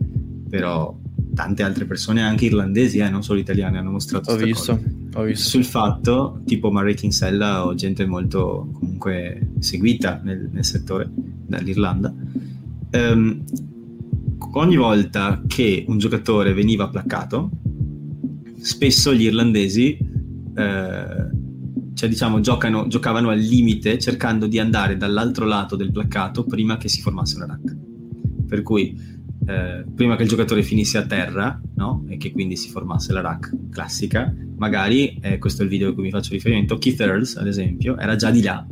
però tante altre persone, anche irlandesi, eh, non solo italiane, hanno mostrato ho visto, ho visto, sul fatto, tipo Murray Kinsella o gente molto comunque seguita nel, nel settore dall'Irlanda. Um, ogni volta che un giocatore veniva placcato, spesso gli irlandesi eh, cioè diciamo giocano, giocavano al limite cercando di andare dall'altro lato del placcato prima che si formasse una rack. Per cui eh, prima che il giocatore finisse a terra no? e che quindi si formasse la rack classica, magari, eh, questo è il video a cui mi faccio riferimento, Keith Earls ad esempio era già di là,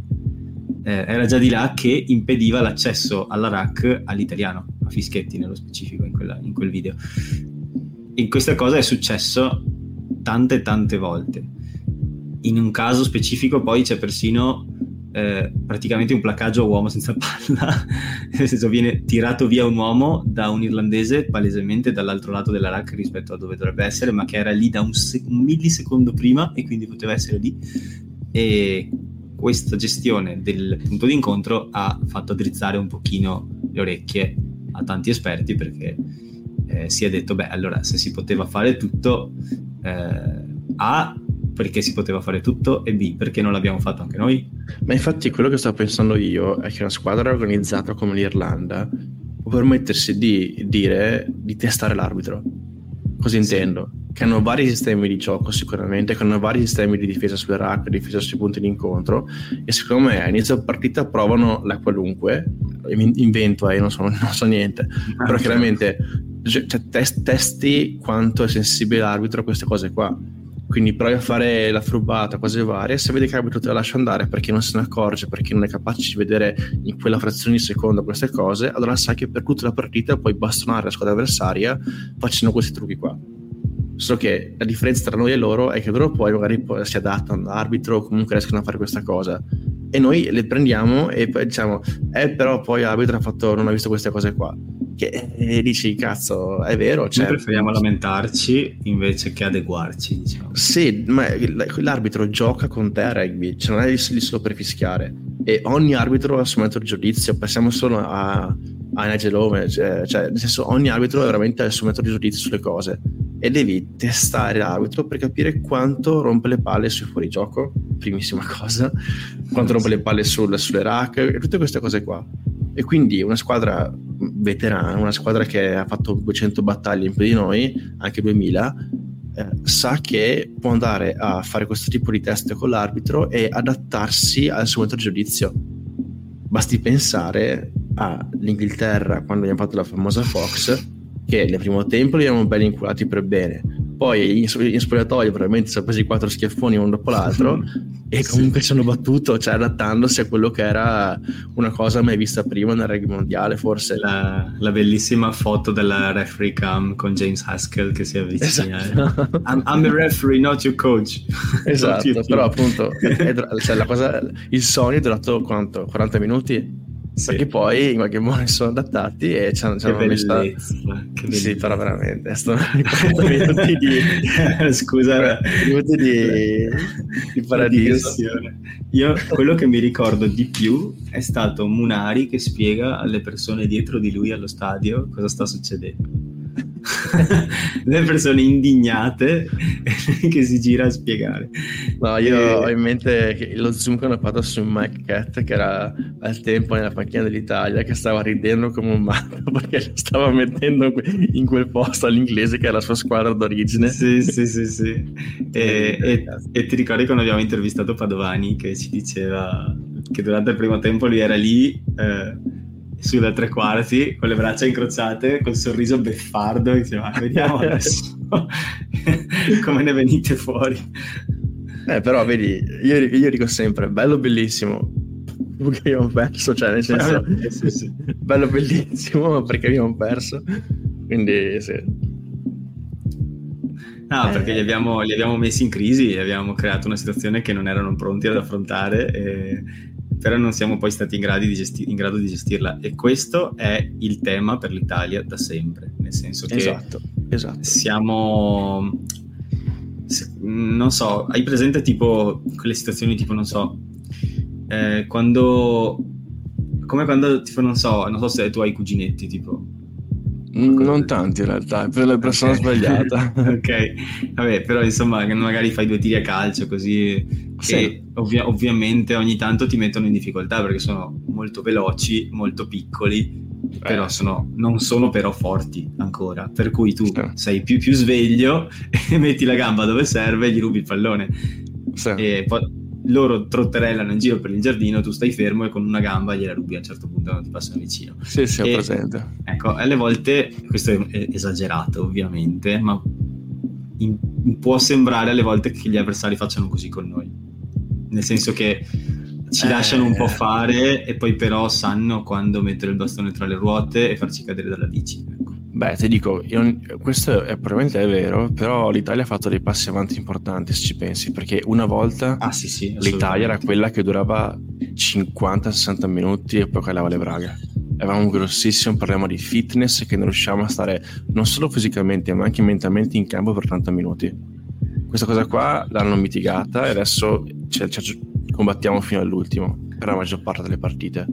eh, era già di là che impediva l'accesso alla rack all'italiano, a Fischetti nello specifico in, quella, in quel video e questa cosa è successo tante tante volte. In un caso specifico poi c'è persino eh, praticamente un placaggio a uomo senza palla, nel senso viene tirato via un uomo da un irlandese palesemente dall'altro lato della rack rispetto a dove dovrebbe essere, ma che era lì da un, sec- un millisecondo prima e quindi poteva essere lì. E questa gestione del punto di incontro ha fatto drizzare un pochino le orecchie a tanti esperti perché eh, si è detto, beh, allora se si poteva fare tutto, eh, A, perché si poteva fare tutto e B, perché non l'abbiamo fatto anche noi? Ma infatti quello che sto pensando io è che una squadra organizzata come l'Irlanda può permettersi di dire di testare l'arbitro. Così intendo. Sì. Che hanno vari sistemi di gioco sicuramente, che hanno vari sistemi di difesa sulle rack, difesa sui punti di incontro e secondo me a inizio partita provano la qualunque, invento, eh, non so, non so niente, ah, però chiaramente cioè, test, testi quanto è sensibile l'arbitro a queste cose qua quindi provi a fare la frubbata, cose varie, se vedi che l'arbitro te la lascia andare perché non se ne accorge, perché non è capace di vedere in quella frazione di secondo queste cose, allora sai che per tutta la partita puoi bastonare la squadra avversaria facendo questi trucchi qua. Solo che la differenza tra noi e loro è che loro poi magari si adattano all'arbitro o comunque riescono a fare questa cosa. E noi le prendiamo e poi diciamo, eh però poi l'arbitro ha fatto, non ha visto queste cose qua. Che eh, dici cazzo è vero cioè, noi preferiamo lamentarci invece che adeguarci diciamo. sì ma l'arbitro gioca con te a rugby cioè non è lì solo per fischiare. E ogni arbitro ha il suo metodo di giudizio passiamo solo a, a Nigel Ome cioè, cioè, nel senso ogni arbitro veramente ha il suo metodo di giudizio sulle cose e devi testare l'arbitro per capire quanto rompe le palle sui fuorigioco primissima cosa quanto rompe le palle sul, sulle rack e tutte queste cose qua e quindi una squadra veterana, una squadra che ha fatto 200 battaglie in più di noi, anche 2000, eh, sa che può andare a fare questo tipo di test con l'arbitro e adattarsi al suo metodo di giudizio. Basti pensare all'Inghilterra quando abbiamo fatto la famosa Fox, che nel primo tempo li abbiamo belli inculati per bene, poi in, in spogliatoio probabilmente si sono presi quattro schiaffoni uno dopo l'altro e comunque ci hanno battuto, cioè adattandosi a quello che era una cosa mai vista prima nel rugby mondiale forse. La, la bellissima foto della referee cam con James Haskell che si avvicina. Esatto. I'm, I'm, a referee, not your coach. Esatto, però appunto è, cioè, cosa, il sogno è durato quanto? 40 minuti? Sì. Perché poi in qualche modo si sono adattati e ci hanno, ci hanno messo. Sì, però veramente. Sono minuti di. Scusa, minuti di, di paradiso. Io quello che mi ricordo di più è stato Munari che spiega alle persone dietro di lui allo stadio cosa sta succedendo le persone indignate che si gira a spiegare. No, io e... ho in mente lo zoom che hanno fatto su Mike Cat, che era al tempo nella panchina dell'Italia, che stava ridendo come un matto perché lo stava mettendo in quel posto all'inglese che è la sua squadra d'origine. Sì, sì, sì, sì. E, e, e ti ricordi quando abbiamo intervistato Padovani che ci diceva che durante il primo tempo lui era lì... Eh, sulla tre quarti con le braccia incrociate col sorriso beffardo e diceva vediamo adesso come ne venite fuori. Eh però vedi io, io dico sempre bello bellissimo. Perché abbiamo perso cioè nel senso eh, sì, sì. bello bellissimo perché abbiamo perso. Quindi sì. No, perché li abbiamo, li abbiamo, messi in crisi e abbiamo creato una situazione che non erano pronti ad affrontare e, però non siamo poi stati in grado, gesti- in grado, di gestirla e questo è il tema per l'Italia da sempre, nel senso che esatto, esatto. siamo... non so, hai presente tipo quelle situazioni tipo, non so, eh, quando... come quando, tipo, non so, non so se tu hai cuginetti, tipo Mm, non tanti in realtà, per la persona okay. sbagliata. ok, vabbè, però insomma, magari fai due tiri a calcio così, sì. ovvia- ovviamente ogni tanto ti mettono in difficoltà perché sono molto veloci, molto piccoli, eh. però sono, non sono però forti ancora. Per cui tu sì. sei più, più sveglio e metti la gamba dove serve e gli rubi il pallone. Sì. E poi loro trotterellano in giro per il giardino, tu stai fermo e con una gamba gliela rubi a un certo punto non ti passano vicino. Sì, sì, ho presente. Ecco, alle volte, questo è esagerato ovviamente, ma in, può sembrare alle volte che gli avversari facciano così con noi. Nel senso che ci eh... lasciano un po' fare e poi però sanno quando mettere il bastone tra le ruote e farci cadere dalla bici. Ecco. Beh, ti dico, io, questo è, probabilmente è vero, però l'Italia ha fatto dei passi avanti importanti se ci pensi, perché una volta ah, sì, sì, l'Italia era quella che durava 50-60 minuti e poi calava le braghe. Avevamo un grossissimo problema di fitness che non riusciamo a stare non solo fisicamente ma anche mentalmente in campo per 30 minuti. Questa cosa qua l'hanno mitigata e adesso ci, ci combattiamo fino all'ultimo per la maggior parte delle partite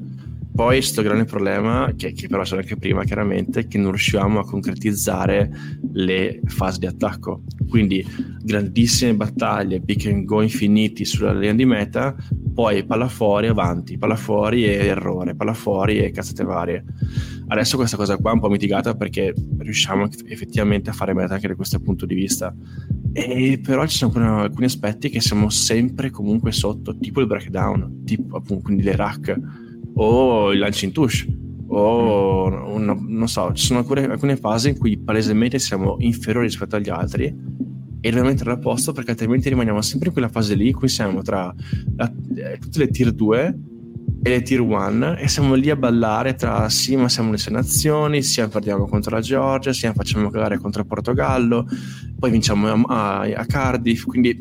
poi questo grande problema, che, che però c'era anche prima chiaramente, che non riuscivamo a concretizzare le fasi di attacco. Quindi grandissime battaglie, pick and go infiniti sulla linea di meta, poi palla fuori, avanti, palla fuori e errore, palla fuori e cazzate varie. Adesso questa cosa qua è un po' mitigata perché riusciamo effettivamente a fare meta anche da questo punto di vista. E però ci sono alcuni, alcuni aspetti che siamo sempre comunque sotto, tipo il breakdown, tipo appunto quindi le rack o il lancio in touche o una, non so, ci sono alcune, alcune, fasi in cui palesemente siamo inferiori rispetto agli altri e dobbiamo mettere a posto perché altrimenti rimaniamo sempre in quella fase lì in cui siamo tra la, eh, tutte le tier 2 e le tier 1 e siamo lì a ballare tra sì ma siamo le nazioni sia perdiamo contro la Georgia sia facciamo cagare contro il Portogallo poi vinciamo a, a, a Cardiff quindi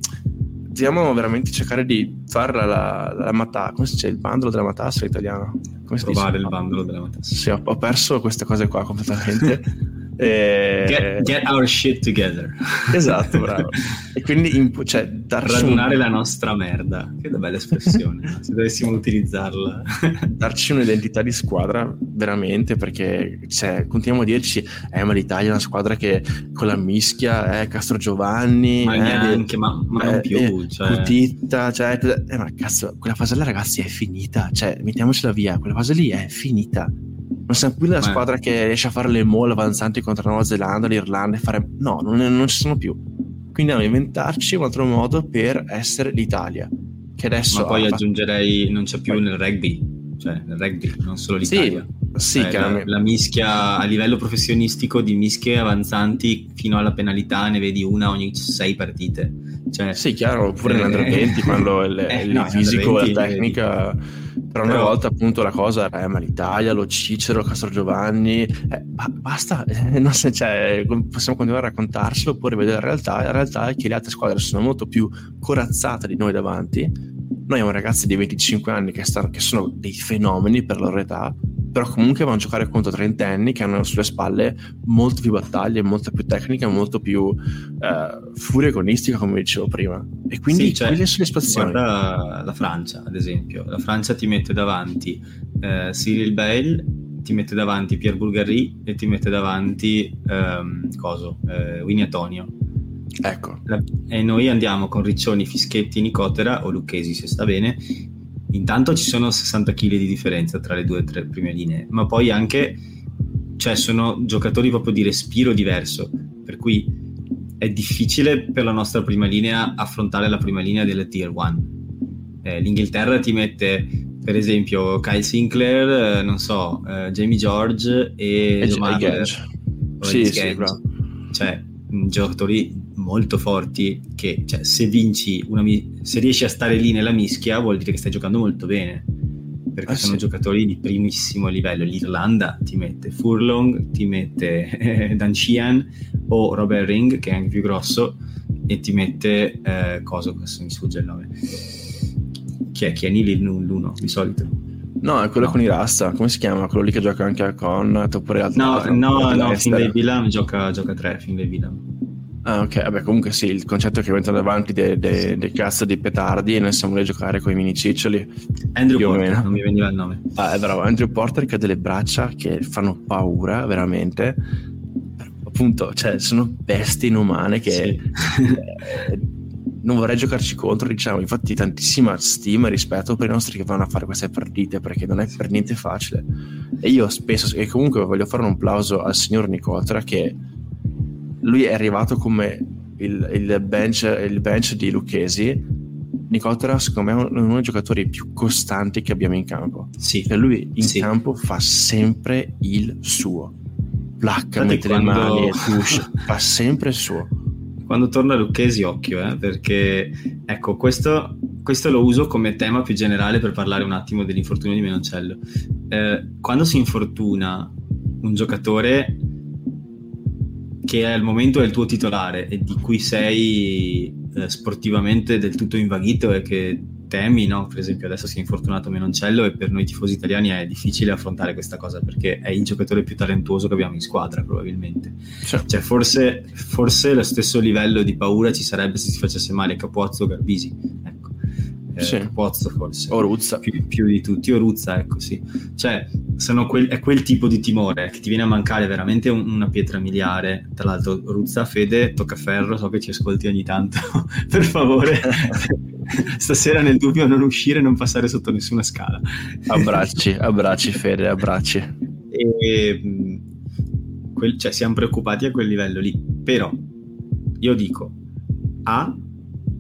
dobbiamo veramente cercare di fare la, la, matassa. Come si dice? Il bandolo della matassa in italiano? Come si Provare dice? il bandolo della matassa. Sì, ho, ho perso queste cose qua completamente. E... Get, get, our shit together. Esatto, bravo. e quindi imp- cioè, radunare un... la nostra merda. Che bella espressione, se dovessimo utilizzarla. darci un'identità di squadra, veramente, perché cioè, continuiamo a dirci, eh, ma l'Italia è una squadra che con la mischia, eh, Castro Giovanni, ma eh, neanche, ma, ma non eh, più. Eh, cioè... Cutitta, cioè, eh, ma cazzo, quella fase là, ragazzi, è finita. Cioè, mettiamocela via, quella fase lì è finita non siamo più la squadra che riesce a fare le mall avanzanti contro la Nuova Zelanda, l'Irlanda e fare... No, non, non ci sono più. Quindi dobbiamo inventarci un altro modo per essere l'Italia. Che adesso... Ma poi aggiungerei, non c'è più poi... nel rugby. Cioè, nel rugby, non solo l'Italia. Sì, sì la, la, mischia a livello professionistico di mischie avanzanti fino alla penalità ne vedi una ogni sei partite. Cioè, sì, chiaro, oppure eh, nell'Under 20 quando il, eh, il no, fisico, la tecnica... Vedi però una volta appunto la cosa era, eh, l'Italia, lo Cicero, Castro Giovanni, eh, ba- basta, eh, non so, cioè, possiamo continuare a raccontarselo oppure vedere la realtà. La realtà è che le altre squadre sono molto più corazzate di noi davanti. Noi abbiamo ragazzi di 25 anni che, stanno, che sono dei fenomeni per la loro età, però comunque vanno a giocare contro trentenni che hanno sulle spalle molte più battaglie, molta più tecnica, molto più eh, furia agonistica, come dicevo prima. E quindi sì, cioè, quelle sono le situazioni. Guarda la Francia, ad esempio. La Francia ti mette davanti eh, Cyril Bale, ti mette davanti Pierre Bulgari e ti mette davanti ehm, coso, eh, Winnie Antonio. Ecco. e noi andiamo con Riccioni, Fischetti, Nicotera o Lucchesi se sta bene intanto ci sono 60 kg di differenza tra le due tre prime linee, ma poi anche cioè sono giocatori proprio di respiro diverso, per cui è difficile per la nostra prima linea affrontare la prima linea delle tier 1. Eh, L'Inghilterra ti mette per esempio Kyle Sinclair, eh, non so, eh, Jamie George e, e Marler, sì, sì, cioè giocatori molto forti che cioè, se vinci una, se riesci a stare lì nella mischia vuol dire che stai giocando molto bene perché ah, sono sì. giocatori di primissimo livello l'Irlanda ti mette Furlong ti mette eh, Dan Sheehan o Robert Ring che è anche più grosso e ti mette eh, cosa questo mi sfugge il nome chi è? Chi è Nili l'uno di solito No, è quello no. con i Rasta, come si chiama? Quello lì che gioca anche a Con, oppure altri. No, no, no, Finlay Villam gioca, gioca 3, Finlay Villam. Ah, ok, vabbè, comunque sì, il concetto è che mettono davanti dei, dei, dei cazzo di petardi e noi siamo lì a giocare con i mini ciccioli. Andrew Porter, non mi veniva il nome. Ah, è bravo, Andrew Porter che ha delle braccia che fanno paura, veramente. Appunto, cioè, sono bestie inumane che... Sì. Eh, non vorrei giocarci contro, diciamo, infatti tantissima stima e rispetto per i nostri che vanno a fare queste partite perché non è per niente facile. E io spesso, e comunque voglio fare un applauso al signor Nicotra che lui è arrivato come il, il, bench, il bench di Lucchesi. Nicotera, secondo me, è uno dei giocatori più costanti che abbiamo in campo. Sì. Per lui in sì. campo fa sempre il suo. Placca, mette quando... le mani push, fa sempre il suo. Quando torna Lucchesi, occhio, eh, perché ecco, questo, questo, lo uso come tema più generale per parlare un attimo dell'infortunio di Menoncello. Eh, quando si infortuna un giocatore che al momento è il tuo titolare e di cui sei eh, sportivamente del tutto invaghito e che temi, no? per esempio adesso si è infortunato Menoncello e per noi tifosi italiani è difficile affrontare questa cosa perché è il giocatore più talentuoso che abbiamo in squadra probabilmente. Cioè, cioè forse, forse lo stesso livello di paura ci sarebbe se si facesse male Capozzo o Garbisi. Ecco eh, sì. Pozzo forse. O Ruzza. Più, più, di tutti, o Ruzza, ecco sì. Cioè, quel, è quel tipo di timore che ti viene a mancare veramente un, una pietra miliare. Tra l'altro, Ruzza, Fede, tocca ferro, so che ci ascolti ogni tanto. per favore, stasera nel dubbio non uscire e non passare sotto nessuna scala. abbracci, abbracci Fede, abbracci. E, quel, cioè, siamo preoccupati a quel livello lì. Però, io dico, A,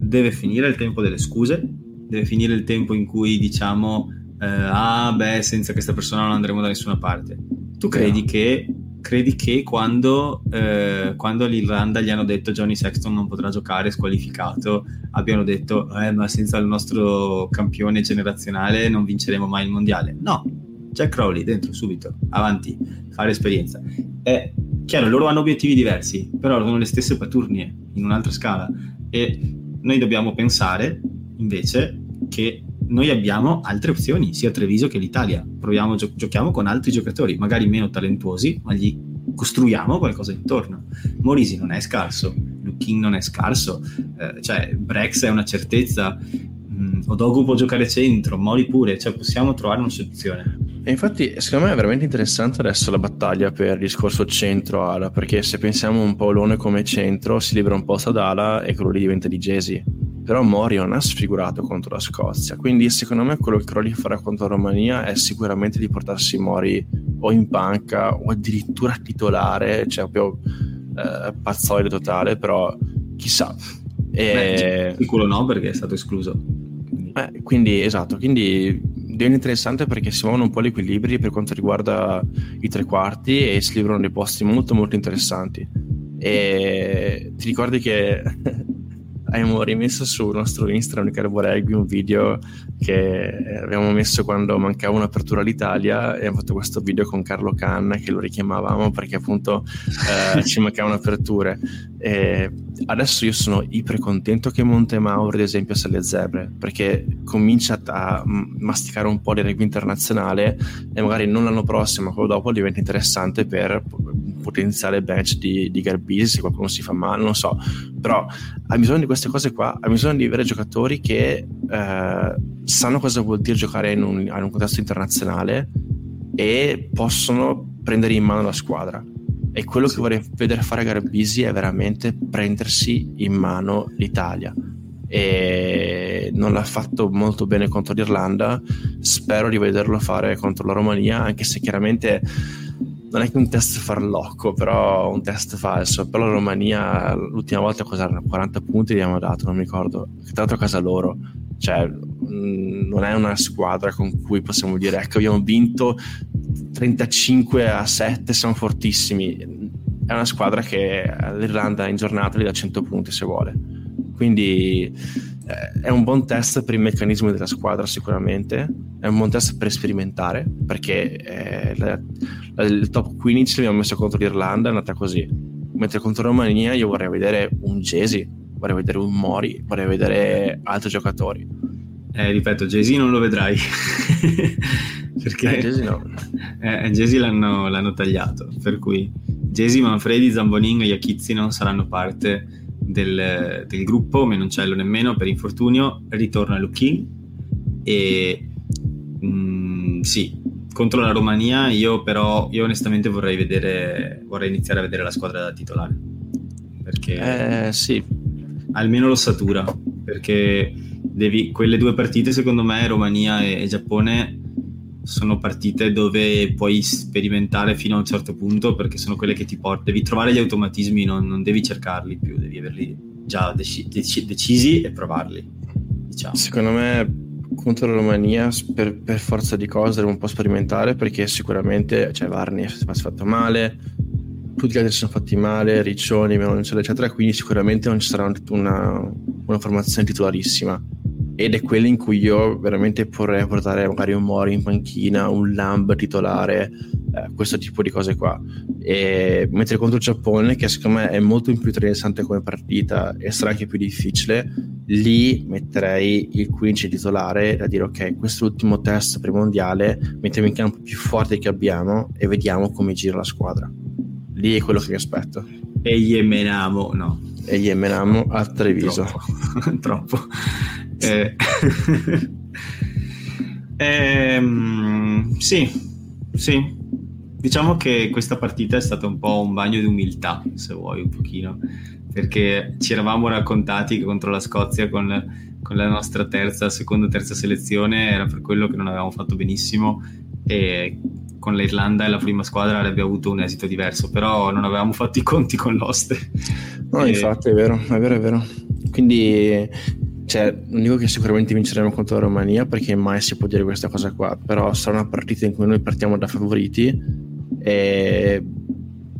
deve finire il tempo delle scuse deve finire il tempo in cui diciamo eh, ah beh senza questa persona non andremo da nessuna parte. Tu credi no. che credi che quando, eh, quando all'Irlanda gli hanno detto Johnny Sexton non potrà giocare squalificato abbiano detto eh, ma senza il nostro campione generazionale non vinceremo mai il mondiale. No. Jack Crowley dentro subito. Avanti. Fare esperienza. È chiaro loro hanno obiettivi diversi però sono le stesse paturnie in un'altra scala. E noi dobbiamo pensare invece che noi abbiamo altre opzioni, sia Treviso che l'Italia. Proviamo, gio- giochiamo con altri giocatori, magari meno talentuosi, ma gli costruiamo qualcosa intorno. Morisi non è scarso, Lukin non è scarso, eh, cioè Brex è una certezza, mm, Odogu può giocare centro, Mori pure, cioè possiamo trovare una soluzione. E infatti, secondo me è veramente interessante adesso la battaglia per il discorso centro-ala, perché se pensiamo un po' a Olone come centro, si libera un posto ad ala e quello lì diventa di Gesi però Mori non ha sfigurato contro la Scozia, quindi secondo me quello che Crowley farà contro la Romania è sicuramente di portarsi Mori o in panca o addirittura titolare, cioè proprio eh, pazzoide totale, però chissà. E... Beh, sicuro no perché è stato escluso. Quindi. Eh, quindi esatto, quindi diventa interessante perché si muovono un po' gli equilibri per quanto riguarda i tre quarti e si livrano dei posti molto molto interessanti. E ti ricordi che abbiamo rimesso sul nostro Instagram Carbo Rugby un video che abbiamo messo quando mancava un'apertura all'Italia e abbiamo fatto questo video con Carlo Canna che lo richiamavamo perché appunto eh, ci mancava un'apertura e adesso io sono iper contento che Montemauro ad esempio sia alle zebre perché comincia a masticare un po' di rugby internazionale e magari non l'anno prossimo ma quello dopo diventa interessante per un potenziale bench di, di Garbisi se qualcuno si fa male non so. Però ha bisogno di queste cose qua ha bisogno di avere giocatori che eh, sanno cosa vuol dire giocare in un, in un contesto internazionale e possono prendere in mano la squadra e quello sì. che vorrei vedere fare Garbisi è veramente prendersi in mano l'Italia e non l'ha fatto molto bene contro l'Irlanda spero di vederlo fare contro la Romania anche se chiaramente non è che un test farlocco però un test falso. Però la Romania l'ultima volta cosa 40 punti gli abbiamo dato non mi ricordo. Tra l'altro a casa loro. Cioè mh, non è una squadra con cui possiamo dire ecco abbiamo vinto 35 a 7 siamo fortissimi. È una squadra che l'Irlanda in giornata gli dà 100 punti se vuole quindi eh, è un buon test per i meccanismi della squadra sicuramente. È un buon test per sperimentare perché eh, la, la, il top 15 l'abbiamo messo contro l'Irlanda è andata così. Mentre contro Romania io vorrei vedere un Jesi vorrei vedere un Mori vorrei vedere altri giocatori. Eh, ripeto Jesi non lo vedrai. Perché eh, Jesi no. eh, Jesi l'hanno, l'hanno, tagliato per cui Jesi, Manfredi, Zambonin e Iachizzi non saranno parte del, del gruppo Menoncello nemmeno per infortunio ritorna Luchin e mh, mm, sì contro la Romania io però io onestamente vorrei vedere vorrei iniziare a vedere la squadra da titolare perché eh, sì. almeno l'ossatura perché devi, quelle due partite secondo me Romania e, e Giappone sono partite dove puoi sperimentare fino a un certo punto perché sono quelle che ti portano, devi trovare gli automatismi, non, non devi cercarli più, devi averli già dec- dec- decisi e provarli. Diciamo. Secondo me contro la Romania per, per, forza di cose devo un po' sperimentare perché sicuramente cioè Varni si è fatto male tutti gli altri si sono fatti male Riccioni, Meloncello eccetera quindi sicuramente non ci sarà una, una formazione titolarissima ed è quella in cui io veramente vorrei portare magari un Mori in panchina, un Lamb titolare eh, questo tipo di cose qua. E, mentre contro il Giappone, che secondo me è molto più interessante come partita e sarà anche più difficile, lì metterei il 15 titolare da dire ok, questo è l'ultimo test premondiale, mettiamo in campo più forte che abbiamo e vediamo come gira la squadra. Lì è quello che mi aspetto. E gli emenamo, no. E gli emenamo a Treviso. Troppo. Troppo. Eh. ehm, sì, sì, diciamo che questa partita è stata un po' un bagno di umiltà, se vuoi, un pochino, perché ci eravamo raccontati che contro la Scozia con, con la nostra terza, seconda, terza selezione era per quello che non avevamo fatto benissimo e con l'Irlanda e la prima squadra avrebbe avuto un esito diverso, però non avevamo fatto i conti con l'oste. No, e... infatti è vero, è vero, è vero. Quindi cioè, non dico che sicuramente vinceremo contro la Romania perché mai si può dire questa cosa qua, però sarà una partita in cui noi partiamo da favoriti e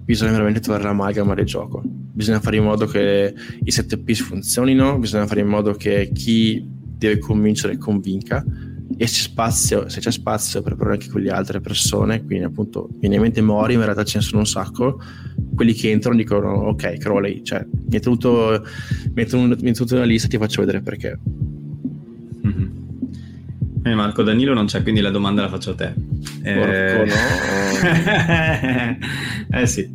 bisogna veramente trovare l'amalgama del gioco. Bisogna fare in modo che i 7 piece funzionino, bisogna fare in modo che chi deve convincere convinca e c'è spazio, se c'è spazio per provare anche quelle altre persone, quindi appunto viene in mente Mori, in realtà ce ne sono un sacco, quelli che entrano dicono ok Crowley, cioè mi hai tenuto, mi hai tenuto una lista ti faccio vedere perché. Mm-hmm. Eh, Marco Danilo non c'è, quindi la domanda la faccio a te. Eh... no. eh sì,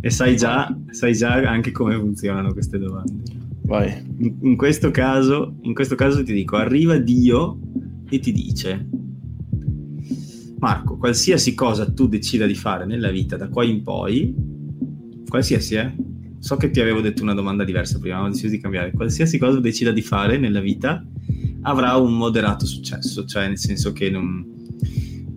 e sai già, sai già anche come funzionano queste domande. Vai. In, in, questo caso, in questo caso ti dico, arriva Dio e ti dice, Marco, qualsiasi cosa tu decida di fare nella vita da qua in poi, qualsiasi, eh? So che ti avevo detto una domanda diversa prima, ma ho deciso di cambiare. Qualsiasi cosa decida di fare nella vita avrà un moderato successo, cioè nel senso che non,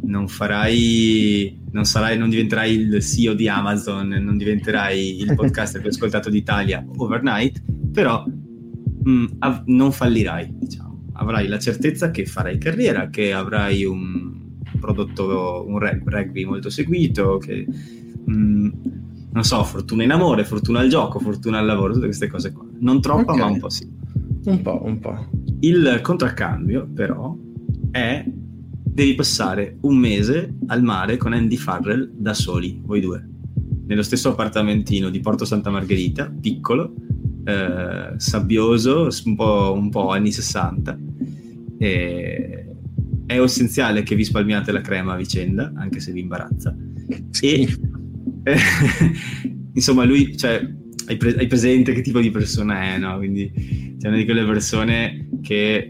non farai, non, sarai, non diventerai il CEO di Amazon, non diventerai il podcaster più ascoltato d'Italia overnight, però mh, mm, av- non fallirai, diciamo. Avrai la certezza che farai carriera, che avrai un prodotto, un rugby molto seguito, che mh, mm, non so, fortuna in amore, fortuna al gioco, fortuna al lavoro, tutte queste cose qua. Non troppa, okay. ma un po' sì. Un po', un po'. Il contraccambio, però, è devi passare un mese al mare con Andy Farrell da soli, voi due, nello stesso appartamentino di Porto Santa Margherita, piccolo, eh, sabbioso, un po', un po', anni 60. E è essenziale che vi spalmiate la crema a vicenda, anche se vi imbarazza. E eh, insomma, lui, cioè, hai, pre- hai, presente che tipo di persona è, no? Quindi c'è una di quelle persone che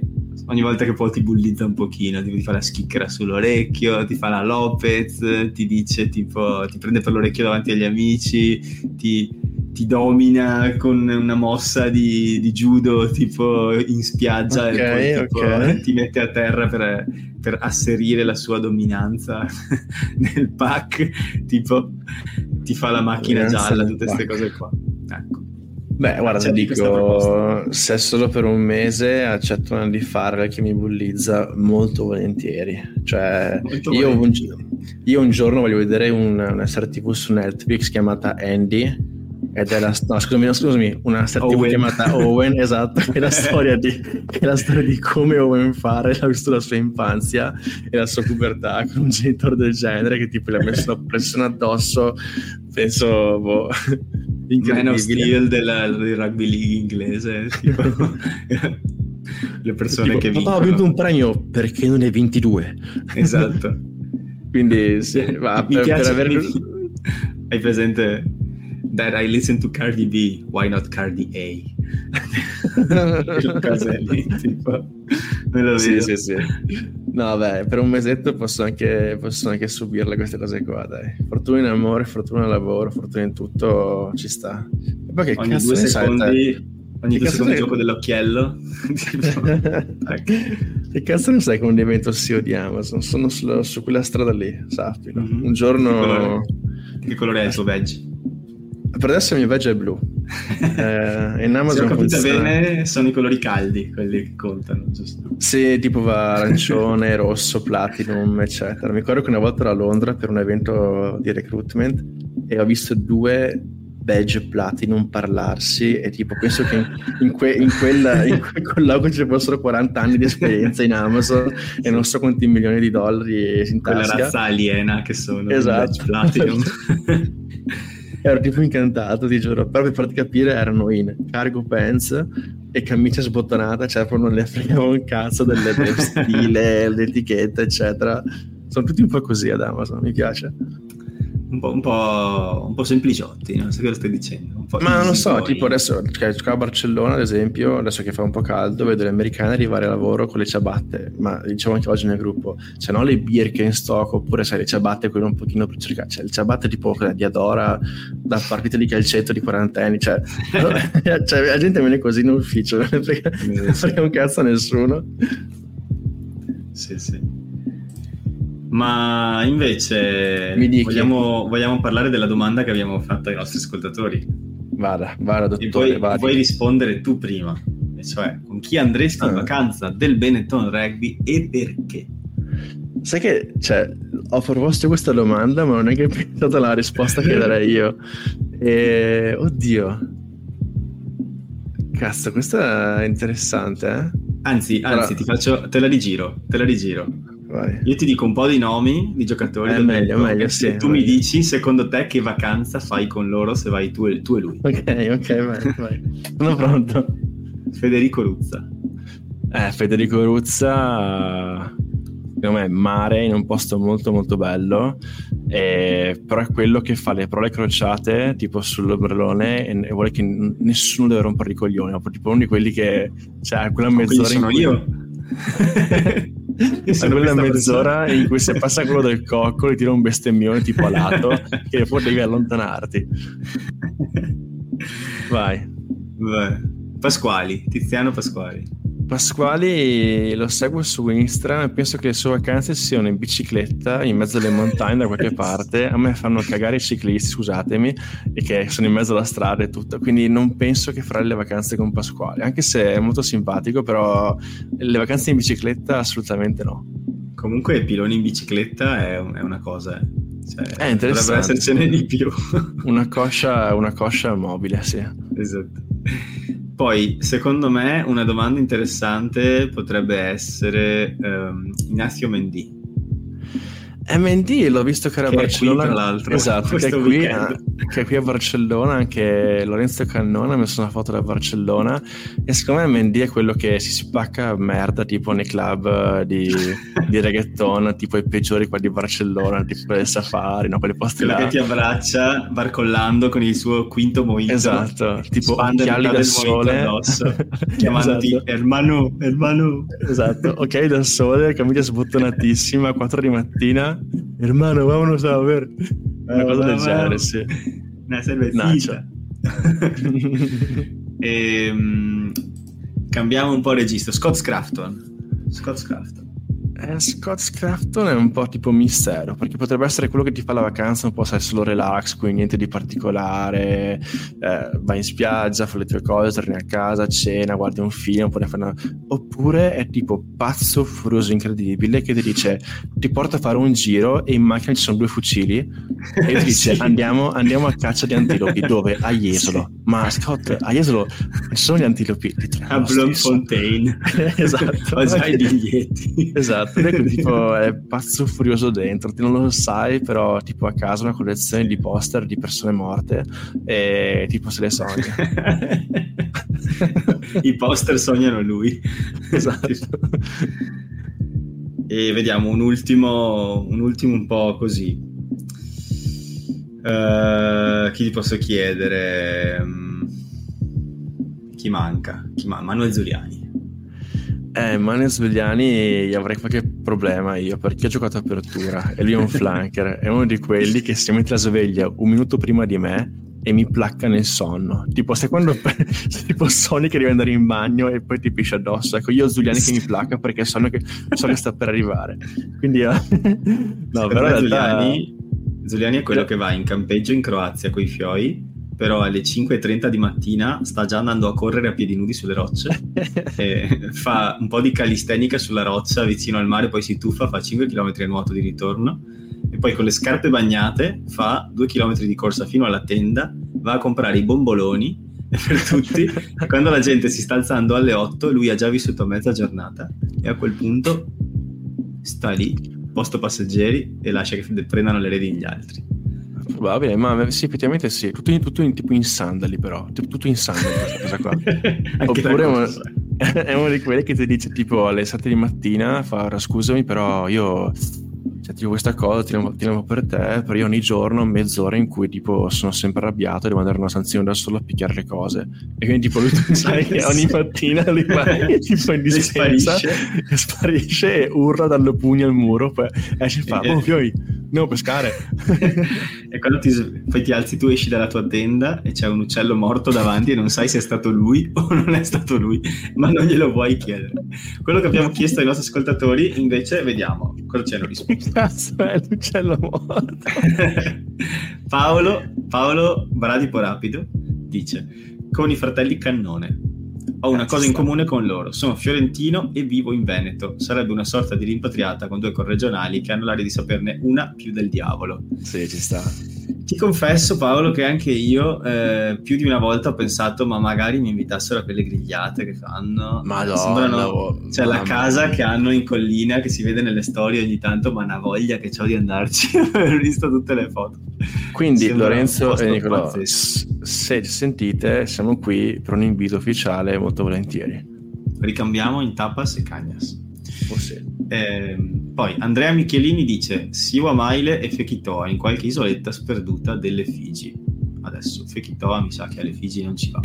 ogni volta che può ti bullizza un pochino, ti, ti fa la schicchera sull'orecchio, ti fa la Lopez, ti dice tipo, ti prende per l'orecchio davanti agli amici, ti, ti domina con una mossa di, di, judo tipo in spiaggia okay, e poi tipo, okay. ti mette a terra per, per asserire la sua dominanza nel pack, tipo ti fa la macchina gialla, tutte queste cose qua. Ecco. Beh, guarda, ti dico, se è solo per un mese accetto una di farla che mi bullizza molto volentieri. Cioè, molto io, volentieri. Un, io, Un, giorno voglio vedere un, una serie TV su Netflix chiamata Andy. Ed è la no, scusami, scusami, una serie TV chiamata Owen, esatto, è la, storia di, è la storia di come Owen fare ha la sua infanzia e la sua pubertà con un genitore del genere che tipo gli ha messo una pressione addosso, penso, boh, Man of Steel della, del rugby league inglese, tipo, le persone tipo, che vincono. Papà, ho vinto un premio perché non ne 22. Esatto. Quindi sì, va, mi per, piace, per aver... Hai presente That I listen to Cardi B, why not Cardi A? tipo, me lo sì, sì, sì. No, beh, per un mesetto posso anche, posso anche subirle queste cose qua, dai. Fortuna in amore, fortuna nel lavoro, fortuna in tutto, ci sta. E poi che ogni due secondi, ogni due secondi ne... gioco dell'occhiello. che cazzo ne sai come divento CEO di Amazon? Sono su, su quella strada lì, sappilo. Mm-hmm. Un giorno... Che colore, che colore è il tuo badge? Per adesso il mio badge è blu. eh, in Amazon Se ho capito funziona... bene, sono i colori caldi quelli che contano, giusto? Sì, tipo va arancione, rosso, platinum, eccetera. Mi ricordo che una volta ero a Londra per un evento di recruitment e ho visto due badge platinum parlarsi e tipo penso che in, in, que, in, quella, in quel logo ci fossero 40 anni di esperienza in Amazon e non so quanti milioni di dollari in tasca. Quella razza aliena che sono esatto. platinum. ero tipo incantato, ti giuro, però per farti capire erano in cargo pants e camicia sbottonata, cioè proprio non le fregavo un cazzo del, del stile, l'etichetta, eccetera. Sono tutti un po' così ad Amazon, mi piace un po', un po', un po sempliciotti, non so lo stai dicendo. Ma non lo so, tipo adesso cioè, qua a Barcellona, ad esempio, adesso che fa un po' caldo, vedo le americane arrivare a lavoro con le ciabatte, ma diciamo anche oggi nel gruppo, cioè non le birche in stock, oppure sai, le ciabatte quelle un pochino più cercate, cioè le ciabatte tipo di Adora da partita di calcetto di quarantenni, cioè, cioè la gente viene così in ufficio, non frega un cazzo a nessuno. Sì, sì. Ma invece vogliamo, vogliamo, parlare della domanda che abbiamo fatto ai nostri ascoltatori. Vada, vada, dottore. E poi vuoi rispondere tu prima, e cioè con chi andresti ah. in vacanza del Benetton Rugby e perché? Sai che cioè, ho proposto questa domanda, ma non è che ho pensato alla risposta che darei io. E, oddio, cazzo, questa è interessante, eh? Anzi, anzi, ti faccio, te la rigiro, te la rigiro. Vai. Io ti dico un po' di nomi di giocatori. È meglio, meglio, sì, tu vai. mi dici, secondo te, che vacanza fai con loro se vai tu e, tu e lui. Ok, ok, vai, vai. Sono pronto. Federico Ruzza. Eh, Federico Ruzza, secondo me, mare in un posto molto molto bello, eh, però è quello che fa le parole crociate tipo sull'ombrellone e, e, vuole che nessuno deve rompere i coglioni, tipo uno di quelli che, cioè, quella mezz'ora in cui... io. a quella mezz'ora in cui se passa quello del cocco e tira un bestemmione tipo a lato che poi devi allontanarti. Vai. vai. Pasquali Tiziano Pasquali Pasquali lo seguo su Instagram e penso che le sue vacanze siano in bicicletta in mezzo alle montagne da qualche parte. A me fanno cagare i ciclisti, scusatemi, e che sono in mezzo alla strada e tutto. Quindi non penso che farà le vacanze con Pasquali, anche se è molto simpatico, però le vacanze in bicicletta assolutamente no. Comunque piloni in bicicletta è, è una cosa, eh. Cioè, è interessante. Dovrebbe essercene di più. una, coscia, una coscia mobile, sì. Esatto. Poi, secondo me, una domanda interessante potrebbe essere um, Ignacio Mendy. MND l'ho visto che era a Barcellona. Qui, tra l'altro, esatto, che è, qui, che è, qui, a Barcellona. Anche Lorenzo Cannone ha messo una foto da Barcellona. E secondo me MND è quello che si spacca merda tipo nei club di, di reggaeton, tipo i peggiori qua di Barcellona, tipo il safari, no? quelle posti quello là. che ti abbraccia barcollando con il suo quinto mojito. Esatto, tipo occhiali da sole. Chiamandoti esatto. hermano, hermano. Esatto, occhiali da sole, camicia sbottonatissima, 4 di mattina hermano, vámonos a ver. Una cosa del genere, sì. Una cervecita. e, um, cambiamo un po' registro. Scott Scrafton. Scott Scrafton. Eh, Scott Scrafton è un po' tipo mistero, perché potrebbe essere quello che ti fa la vacanza un po' sai solo relax, quindi niente di particolare, eh, vai in spiaggia, fai le tue cose, torni a casa, cena, guardi un film, poi una... oppure è tipo pazzo, furioso, incredibile che ti dice ti porta a fare un giro e in macchina ci sono due fucili e ti dice sì. andiamo, andiamo, a caccia di antilopi, dove? A Jesolo. Sì. Ma Scott, a Jesolo ci sono gli antilopi? A Bloemfontein. esatto. Ho già i biglietti. esatto esatto, tipo è pazzo furioso dentro, tu non lo sai, però tipo a casa una collezione di poster di persone morte e tipo se le sogna. I poster sognano lui. Esatto. e vediamo un ultimo, un ultimo un po' così. Uh, chi ti posso chiedere? Chi manca? Chi man- Manuel Zuriani. Eh, Mane Svegliani avrei qualche problema io perché ho giocato apertura e lui è un flanker, è uno di quelli che si mette la sveglia un minuto prima di me e mi placca nel sonno. Tipo, se quando tipo sogni che devi andare in bagno e poi ti piscia addosso. Ecco, io ho Zuliani che mi placca perché so che, so che sta per arrivare. Quindi, uh, no, però. Zuliani, Zuliani è quello che va in campeggio in Croazia con i fioi però alle 5.30 di mattina sta già andando a correre a piedi nudi sulle rocce, fa un po' di calistenica sulla roccia vicino al mare, poi si tuffa, fa 5 km a nuoto di ritorno e poi con le scarpe bagnate fa due chilometri di corsa fino alla tenda, va a comprare i bomboloni per tutti e quando la gente si sta alzando alle 8 lui ha già vissuto mezza giornata e a quel punto sta lì, posto passeggeri e lascia che prendano le reti gli altri. Probabile, ma sì, effettivamente sì, tutto in, tutto in, tipo in sandali però, tutto in sandali questa cosa qua. Oppure uno, è uno di quelli che ti dice tipo alle 7 di mattina, fa scusami però io cioè, tipo questa cosa tiriamo, tiriamo per te, però io ogni giorno mezz'ora in cui tipo sono sempre arrabbiato e devo andare a una sanzione da solo a picchiare le cose. E quindi tipo lui sai che ogni mattina lui va tipo in dispensa e sparisce e urla dallo pugno al muro, poi esce e fa, oh fioi, devo pescare. e quando ti, poi ti alzi tu esci dalla tua tenda e c'è un uccello morto davanti e non sai se è stato lui o non è stato lui, ma non glielo vuoi chiedere. Quello che abbiamo chiesto ai nostri ascoltatori invece vediamo cosa ci hanno risposto cazzo è l'uccello morto? Paolo, Paolo Bradipo Rapido dice con i fratelli Cannone ho una cosa in comune con loro. Sono fiorentino e vivo in Veneto. Sarebbe una sorta di rimpatriata con due corregionali che hanno l'aria di saperne una più del diavolo. Sì, ci sta. Ti confesso, Paolo, che anche io eh, più di una volta ho pensato, ma magari mi invitassero a quelle grigliate che fanno. Madonna, Sembrano, oh, cioè la casa che hanno in collina che si vede nelle storie ogni tanto, ma una voglia che ho di andarci. ho visto tutte le foto. Quindi, Sembra Lorenzo e Nicolò, se sentite, siamo qui per un invito ufficiale molto volentieri. Ricambiamo in tapas e cagnas. Sì. Eh, poi Andrea Michelini dice Siwa Maile e Fekitoa in qualche isoletta sperduta delle Figi. Adesso Fekitoa mi sa che alle Figi non ci va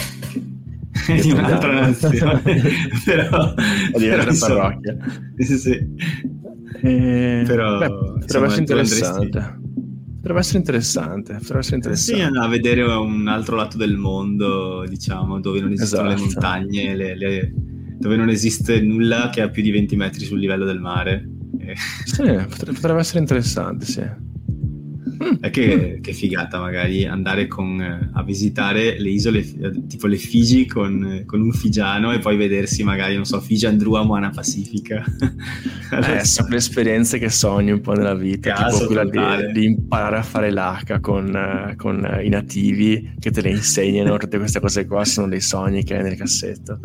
è di un'altra nazione, però, è di un'altra parrocchia. Sì, sì. Eh, però beh, potrebbe essere interessante. Potrebbe essere interessante. Potrebbe essere interessante. Sì, a vedere un altro lato del mondo, diciamo, dove non esistono esatto. le montagne, le, le, dove non esiste nulla che ha più di 20 metri sul livello del mare. Sì, potrebbe essere interessante, sì. È che, che, figata magari andare con, a visitare le isole tipo le Figi con, con, un figiano e poi vedersi magari, non so, Figi Andrua Moana Pacifica. eh, sono le esperienze che sogni un po' nella vita, tipo quella di, di, imparare a fare l'H con, con i nativi che te le insegnano, tutte queste cose qua sono dei sogni che hai nel cassetto.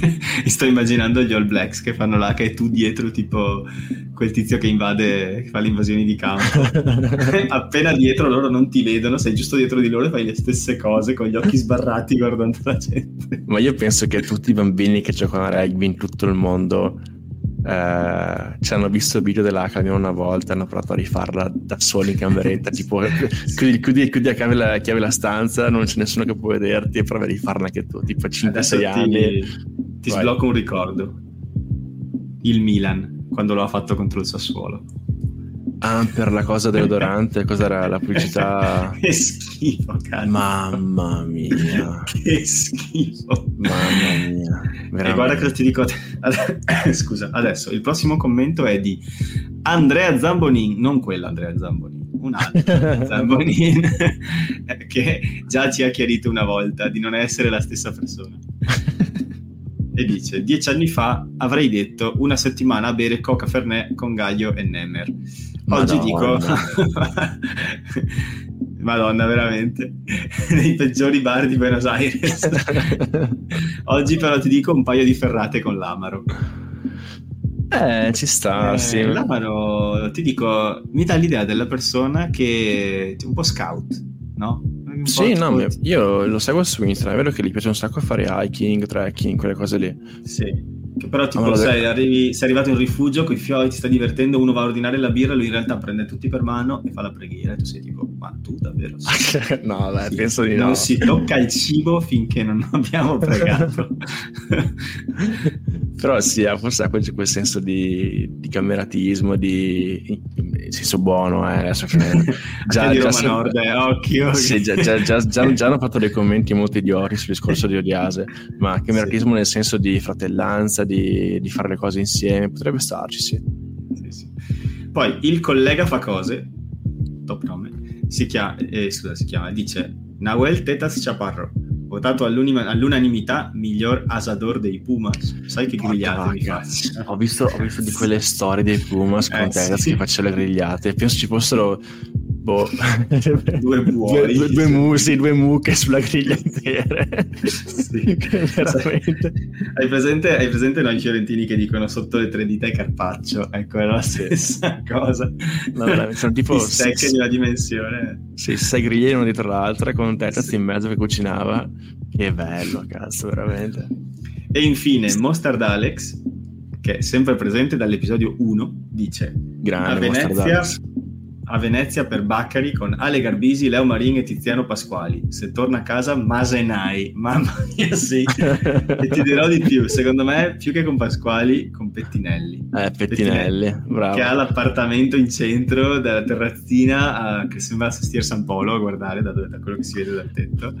Mi sto immaginando gli All Blacks che fanno l'H e tu dietro tipo quel tizio che invade, che fa le invasioni di campo. Appena dietro loro non ti vedono, sei giusto dietro di loro e fai le stesse cose con gli occhi sbarrati guardando la gente. Ma io penso che tutti i bambini che giocano a rugby in tutto il mondo eh, ci hanno visto il video dell'H almeno una volta hanno provato a rifarla da soli in cameretta tipo chiudi, chiudi, chiudi a chiave la, chiave la, stanza non c'è nessuno che può vederti e provi a rifarla anche tu tipo 5-6 anni. ti sblocco un ricordo. Il Milan quando lo ha fatto contro il Sassuolo Ah, per la cosa deodorante, cos'era la pubblicità? che schifo, cazzo. Mamma mia. che schifo. Mamma mia. Veramente. E guarda cosa ti dico. Scusa, adesso il prossimo commento è di Andrea Zambonin, non quell'Andrea Zambonin, un altro Zambonin che già ci ha chiarito una volta di non essere la stessa persona. e dice: Dieci anni fa avrei detto una settimana a bere Coca Fernet con Gaglio e Nemer Oggi dico... Madonna, veramente. Nei peggiori bar di Buenos Aires. Oggi però ti dico un paio di ferrate con l'Amaro. Eh, ci sta, eh, sì. L'Amaro, ti dico, mi dà l'idea della persona che è un po' scout, no? Sì, no, io lo seguo su Instagram, è vero che gli piace un sacco fare hiking, trekking, quelle cose lì. Sì. Che però tipo allora, sei, arrivi, sei arrivato in rifugio con i fiori, ti sta divertendo, uno va a ordinare la birra, lui in realtà prende tutti per mano e fa la preghiera e tu sei tipo, ma tu davvero? Sì. no, beh, sì. penso di non no. Non si tocca il cibo finché non abbiamo pregato. però sì, forse ha quel, quel senso di, di cameratismo, di senso buono, eh, adesso che già, già, Roma Nord, eh, occhio. Sì, già, già, già, già, hanno fatto dei commenti molto idioti sul discorso di Odiase, ma cameratismo sì. nel senso di fratellanza, di, di, fare le cose insieme, potrebbe starci, sì. sì, sì. Poi il collega fa cose, top nome, si chiama, eh, scusa, si chiama, dice Nahuel Tetas Chaparro. Votato all'unanimità miglior asador dei Pumas. Sai che grigliate mi faccio? Ho visto, ho visto di quelle storie dei Pumas con eh, te sì. che faccio le grigliate. Penso ci fossero boh, due buoi, due, due, mu, sì, due mucche sulla griglia intera. sì. veramente. Hai presente, hai presente noi fiorentini che dicono sotto le tre dita è carpaccio? Ecco, è la stessa cosa. No, sono tipo stecche di una dimensione. Sì, sei griglie uno dietro l'altra con un tetaz sì. in mezzo che cucinava. Che bello, cazzo, veramente. E infine, Mostard Alex, che è sempre presente dall'episodio 1, dice: Grande a Venezia a Venezia per Baccari con Ale Garbisi, Leo Marin e Tiziano Pasquali. Se torna a casa, Masenai. Mamma mia, sì. e ti dirò di più. Secondo me, più che con Pasquali, con Pettinelli. Eh, Pettinelli, Pettinelli bravo. Che ha l'appartamento in centro della terrazzina a, che sembra Sestier San Polo a guardare da, da, quello che si vede dal tetto.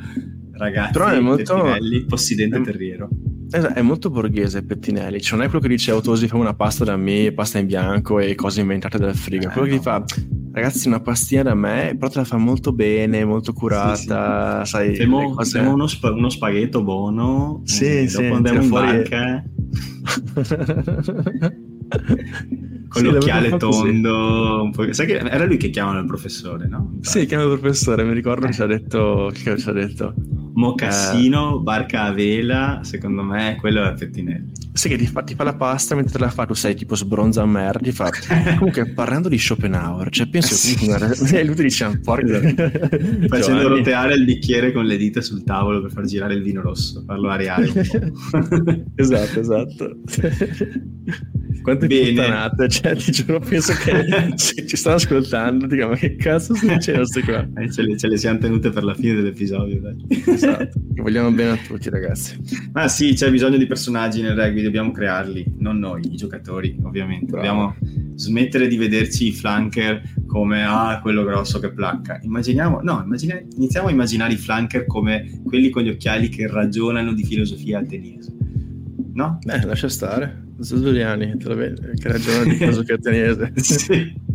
Ragazzi, Però è molto... Pettinelli, possidente è... terriero. È molto borghese Pettinelli, cioè non è quello che dice Autosi fa una pasta da me, pasta in bianco e cose inventate dal frigo, è quello eh, che ti fa ragazzi una pastina da me però te la fa molto bene molto curata sì, sì. sai siamo, cose... siamo uno, sp- uno, spaghetto buono sì, sì, dopo andiamo in fuori... banca con sì, l'occhiale tondo sai che era lui che chiamano il professore no? sì chiama il professore mi ricordo che ci ha detto che ci ha detto. Mocassino, eh... barca a vela, secondo me quello è Pettinelli. Sì, che ti fa, ti fa, la pasta mentre te la fa, tu sei tipo sbronza a merda, ti fa... Comunque, parlando di Schopenhauer, cioè penso che comunque... lui ti dice, ah, porca... Facendo roteare il bicchiere con le dita sul tavolo per far girare il vino rosso, farlo areare esatto, esatto. Quante Bene. puttanate, cioè ti giuro, penso che ci stanno ascoltando, dico, ma che cazzo sta dicendo queste qua? Eh, ce, le, ce le siamo tenute per la fine dell'episodio, dai. Esatto, vogliamo bene a tutti ragazzi. Ma sì, c'è bisogno di personaggi nel rugby, dobbiamo crearli, non noi, i giocatori, ovviamente. Bravo. Dobbiamo smettere di vederci i flanker come, ah, quello grosso che placca. Immaginiamo, no, immagina, iniziamo a immaginare i flanker come quelli con gli occhiali che ragionano di filosofia ateniese. No? Beh, lascia stare. Zuliani, che ragiona di filosofia ateniese. sì.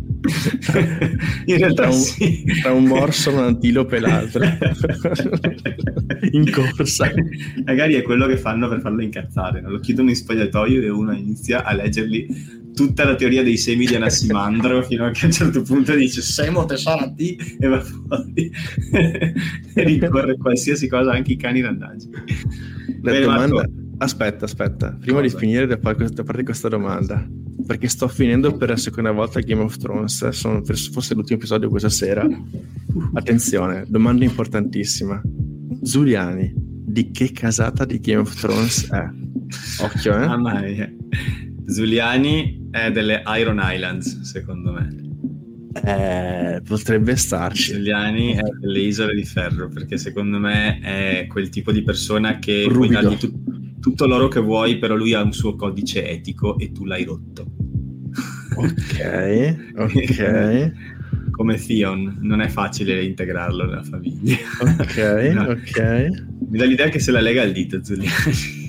In realtà tra un, sì. tra un morso, un antilope e l'altro in corsa. Magari è quello che fanno per farlo incazzare. No? Lo chiudono in spogliatoio e uno inizia a leggerli tutta la teoria dei semi di Anassimandro fino a che a un certo punto dice Semo te sarà ti e va fuori e ricorre qualsiasi cosa, anche i cani randaggi. La Bene, domanda... Marco, Aspetta, aspetta, prima Cosa? di finire da parte questa domanda, perché sto finendo per la seconda volta Game of Thrones, sono, fosse l'ultimo episodio questa sera. Attenzione, domanda importantissima. Giuliani, di che casata di Game of Thrones è? Occhio, eh? Mamma mia. Zuliani è delle Iron Islands, secondo me. Eh, potrebbe starci. Giuliani è delle isole di ferro, perché secondo me è quel tipo di persona che Rubido. puoi dargli tutto tutto l'oro che vuoi, però lui ha un suo codice etico e tu l'hai rotto. Ok, ok. Come Theon, non è facile integrarlo nella famiglia. Ok, no. ok. Mi dà l'idea che se la lega al dito, Zuliani.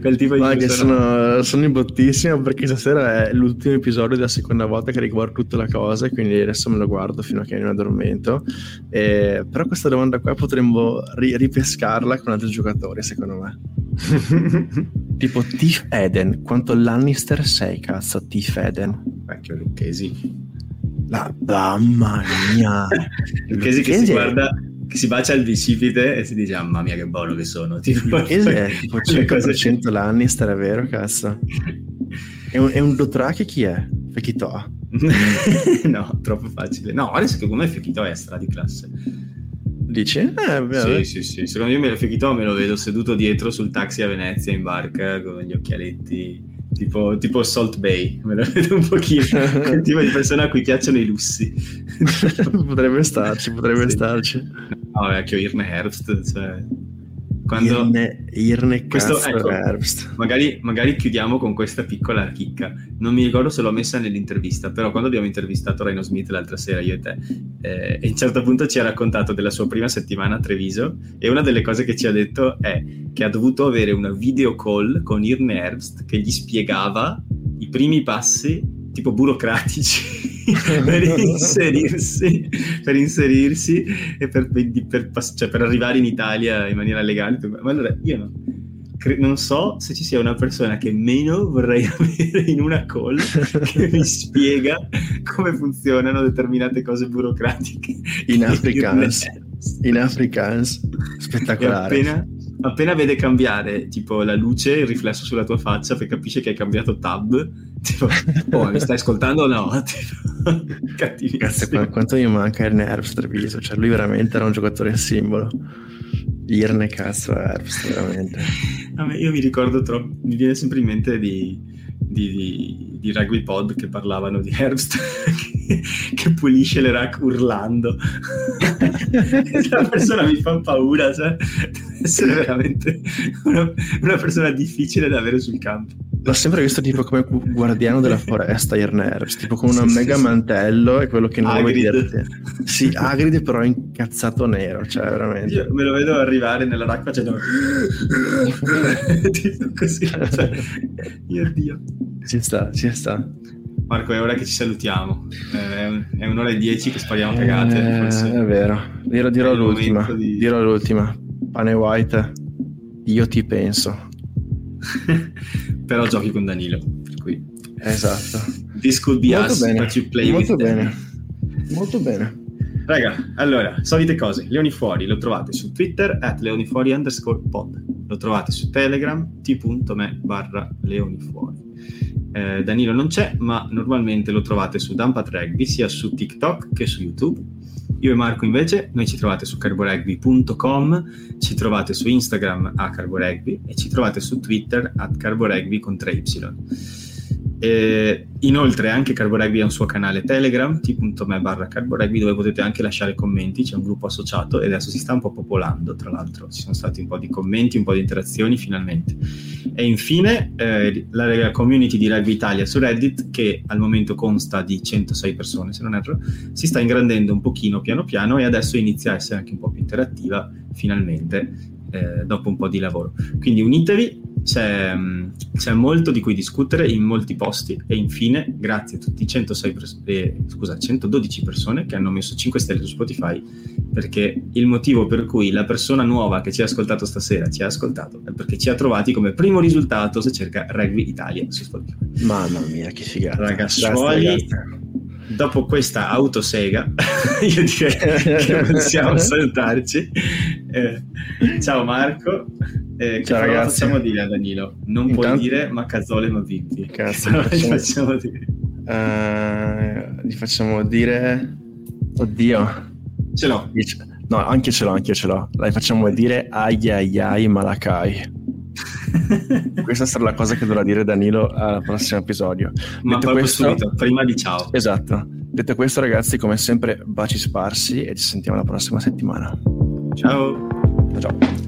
Quel tipo di Ma che sono, sono in bottissimo perché stasera è l'ultimo episodio della seconda volta che riguardo tutta la cosa, quindi adesso me lo guardo fino a che non addormento. E, però questa domanda qua potremmo ri- ripescarla con altri giocatori, secondo me. tipo Tiff Eden, quanto Lannister sei, cazzo, Tiff Eden? Vecchio Lucchesi. La mamma mia. Lucchesi che si guarda che si bacia il bicipite e si dice mamma mia che buono che sono tipo, è tipo 5% cose... Lannister è vero cazzo. È un, è un Dothraki chi è? Fekito no troppo facile. No adesso secondo me Fekito è stra di classe. Dici? Eh, sì sì sì. Secondo me Fekito me lo vedo seduto dietro sul taxi a Venezia in barca con gli occhialetti tipo, tipo Salt Bay, me la vedo un pochino, quel tipo di persona a cui piacciono i lussi. potrebbe starci, potrebbe sì. starci. No, vecchio Irne Herbst, cioè... Quando... Irne, Irne questo, ecco. Magari, magari, chiudiamo con questa piccola chicca. Non mi ricordo se l'ho messa nell'intervista, però quando abbiamo intervistato Reno Smith l'altra sera, io e te, eh, a un certo punto ci ha raccontato della sua prima settimana a Treviso e una delle cose che ci ha detto è che ha dovuto avere una video call con Irne Herbst che gli spiegava i primi passi tipo burocratici per, inserirsi, per inserirsi e per, per, cioè per, arrivare in Italia in maniera legale. Ma allora io no, non so se ci sia una persona che meno vorrei avere in una call che mi spiega come funzionano determinate cose burocratiche. In Afrikaans. In Afrikaans. Spettacolare. Appena, appena, vede cambiare tipo la luce, il riflesso sulla tua faccia, capisce che hai cambiato tab. Tipo, oh, mi stai ascoltando o no? Cattivissimo. Cazzo, quanto mi manca il Nerves Treviso. Cioè, lui veramente era un giocatore simbolo. Irne cazzo Herbst, veramente. io mi ricordo troppo, mi viene sempre in mente di, di, di, di Rugby Pod che parlavano di Herbst che, che, pulisce le rack urlando. La persona mi fa paura, cioè, deve essere veramente una, una persona difficile da avere sul campo. L'ho sempre visto tipo come guardiano della foresta Irnerves, tipo con un sì, mega sì, mantello e quello che non vuoi dirti. Sì, Agrid però incazzato nero, cioè veramente. Io me lo vedo arrivare nella racca facendo tipo così, cioè, mio Dio. Ci sta, ci sta. Marco, è ora che ci salutiamo. È, un'ora e dieci che spariamo cagate. Eh, è vero, dirò, dirò l'ultima. Di... Dirò l'ultima. Pane White, io ti penso. però giochi con Danilo. Per cui... Esatto. This could be Molto us, bene. but you play Molto bene. them. Molto bene. Raga, allora, solite cose. Leoni Fuori lo trovate su Twitter at leonifuori underscore pod. Lo trovate su Telegram t.me barra leonifuori. Eh, Danilo non c'è, ma normalmente lo trovate su Dumpat Rugby sia su TikTok che su YouTube io e Marco invece, noi ci trovate su carboregby.com, ci trovate su Instagram a carboregby e ci trovate su Twitter a carboregby con 3y. E inoltre anche Carborugby ha un suo canale Telegram, t.me barra Carborugby, dove potete anche lasciare commenti, c'è un gruppo associato e adesso si sta un po' popolando, tra l'altro ci sono stati un po' di commenti, un po' di interazioni finalmente. E infine eh, la community di Rugby Italia su Reddit, che al momento consta di 106 persone se non erro, si sta ingrandendo un pochino piano piano e adesso inizia a essere anche un po' più interattiva finalmente eh, dopo un po' di lavoro. Quindi unitevi, c'è, c'è, molto di cui discutere in molti posti e infine grazie a tutti i 106 pers- eh, scusa, 112 persone che hanno messo 5 stelle su Spotify perché il motivo per cui la persona nuova che ci ha ascoltato stasera ci ha ascoltato è perché ci ha trovati come primo risultato se cerca Rugby Italia su Spotify. Mamma mia, che figata. Ragazzuoli, dopo questa autosega, io direi che possiamo salutarci. Eh, ciao Marco. Eh, ciao ragazzi. facciamo dire a Danilo? Non Intanto... puoi dire Macazzole ma Vippi. Cazzo, facciamo... facciamo dire? Uh, gli facciamo dire... Oddio. Ce l'ho. No, anche ce l'ho, anche ce l'ho. La facciamo dire ai ai ai Malakai. Questa sarà la cosa che dovrà dire Danilo al prossimo episodio. Ma Detto questo, subito, prima di ciao. Esatto. Detto questo, ragazzi, come sempre, baci sparsi e ci sentiamo la prossima settimana. Ciao. Ciao.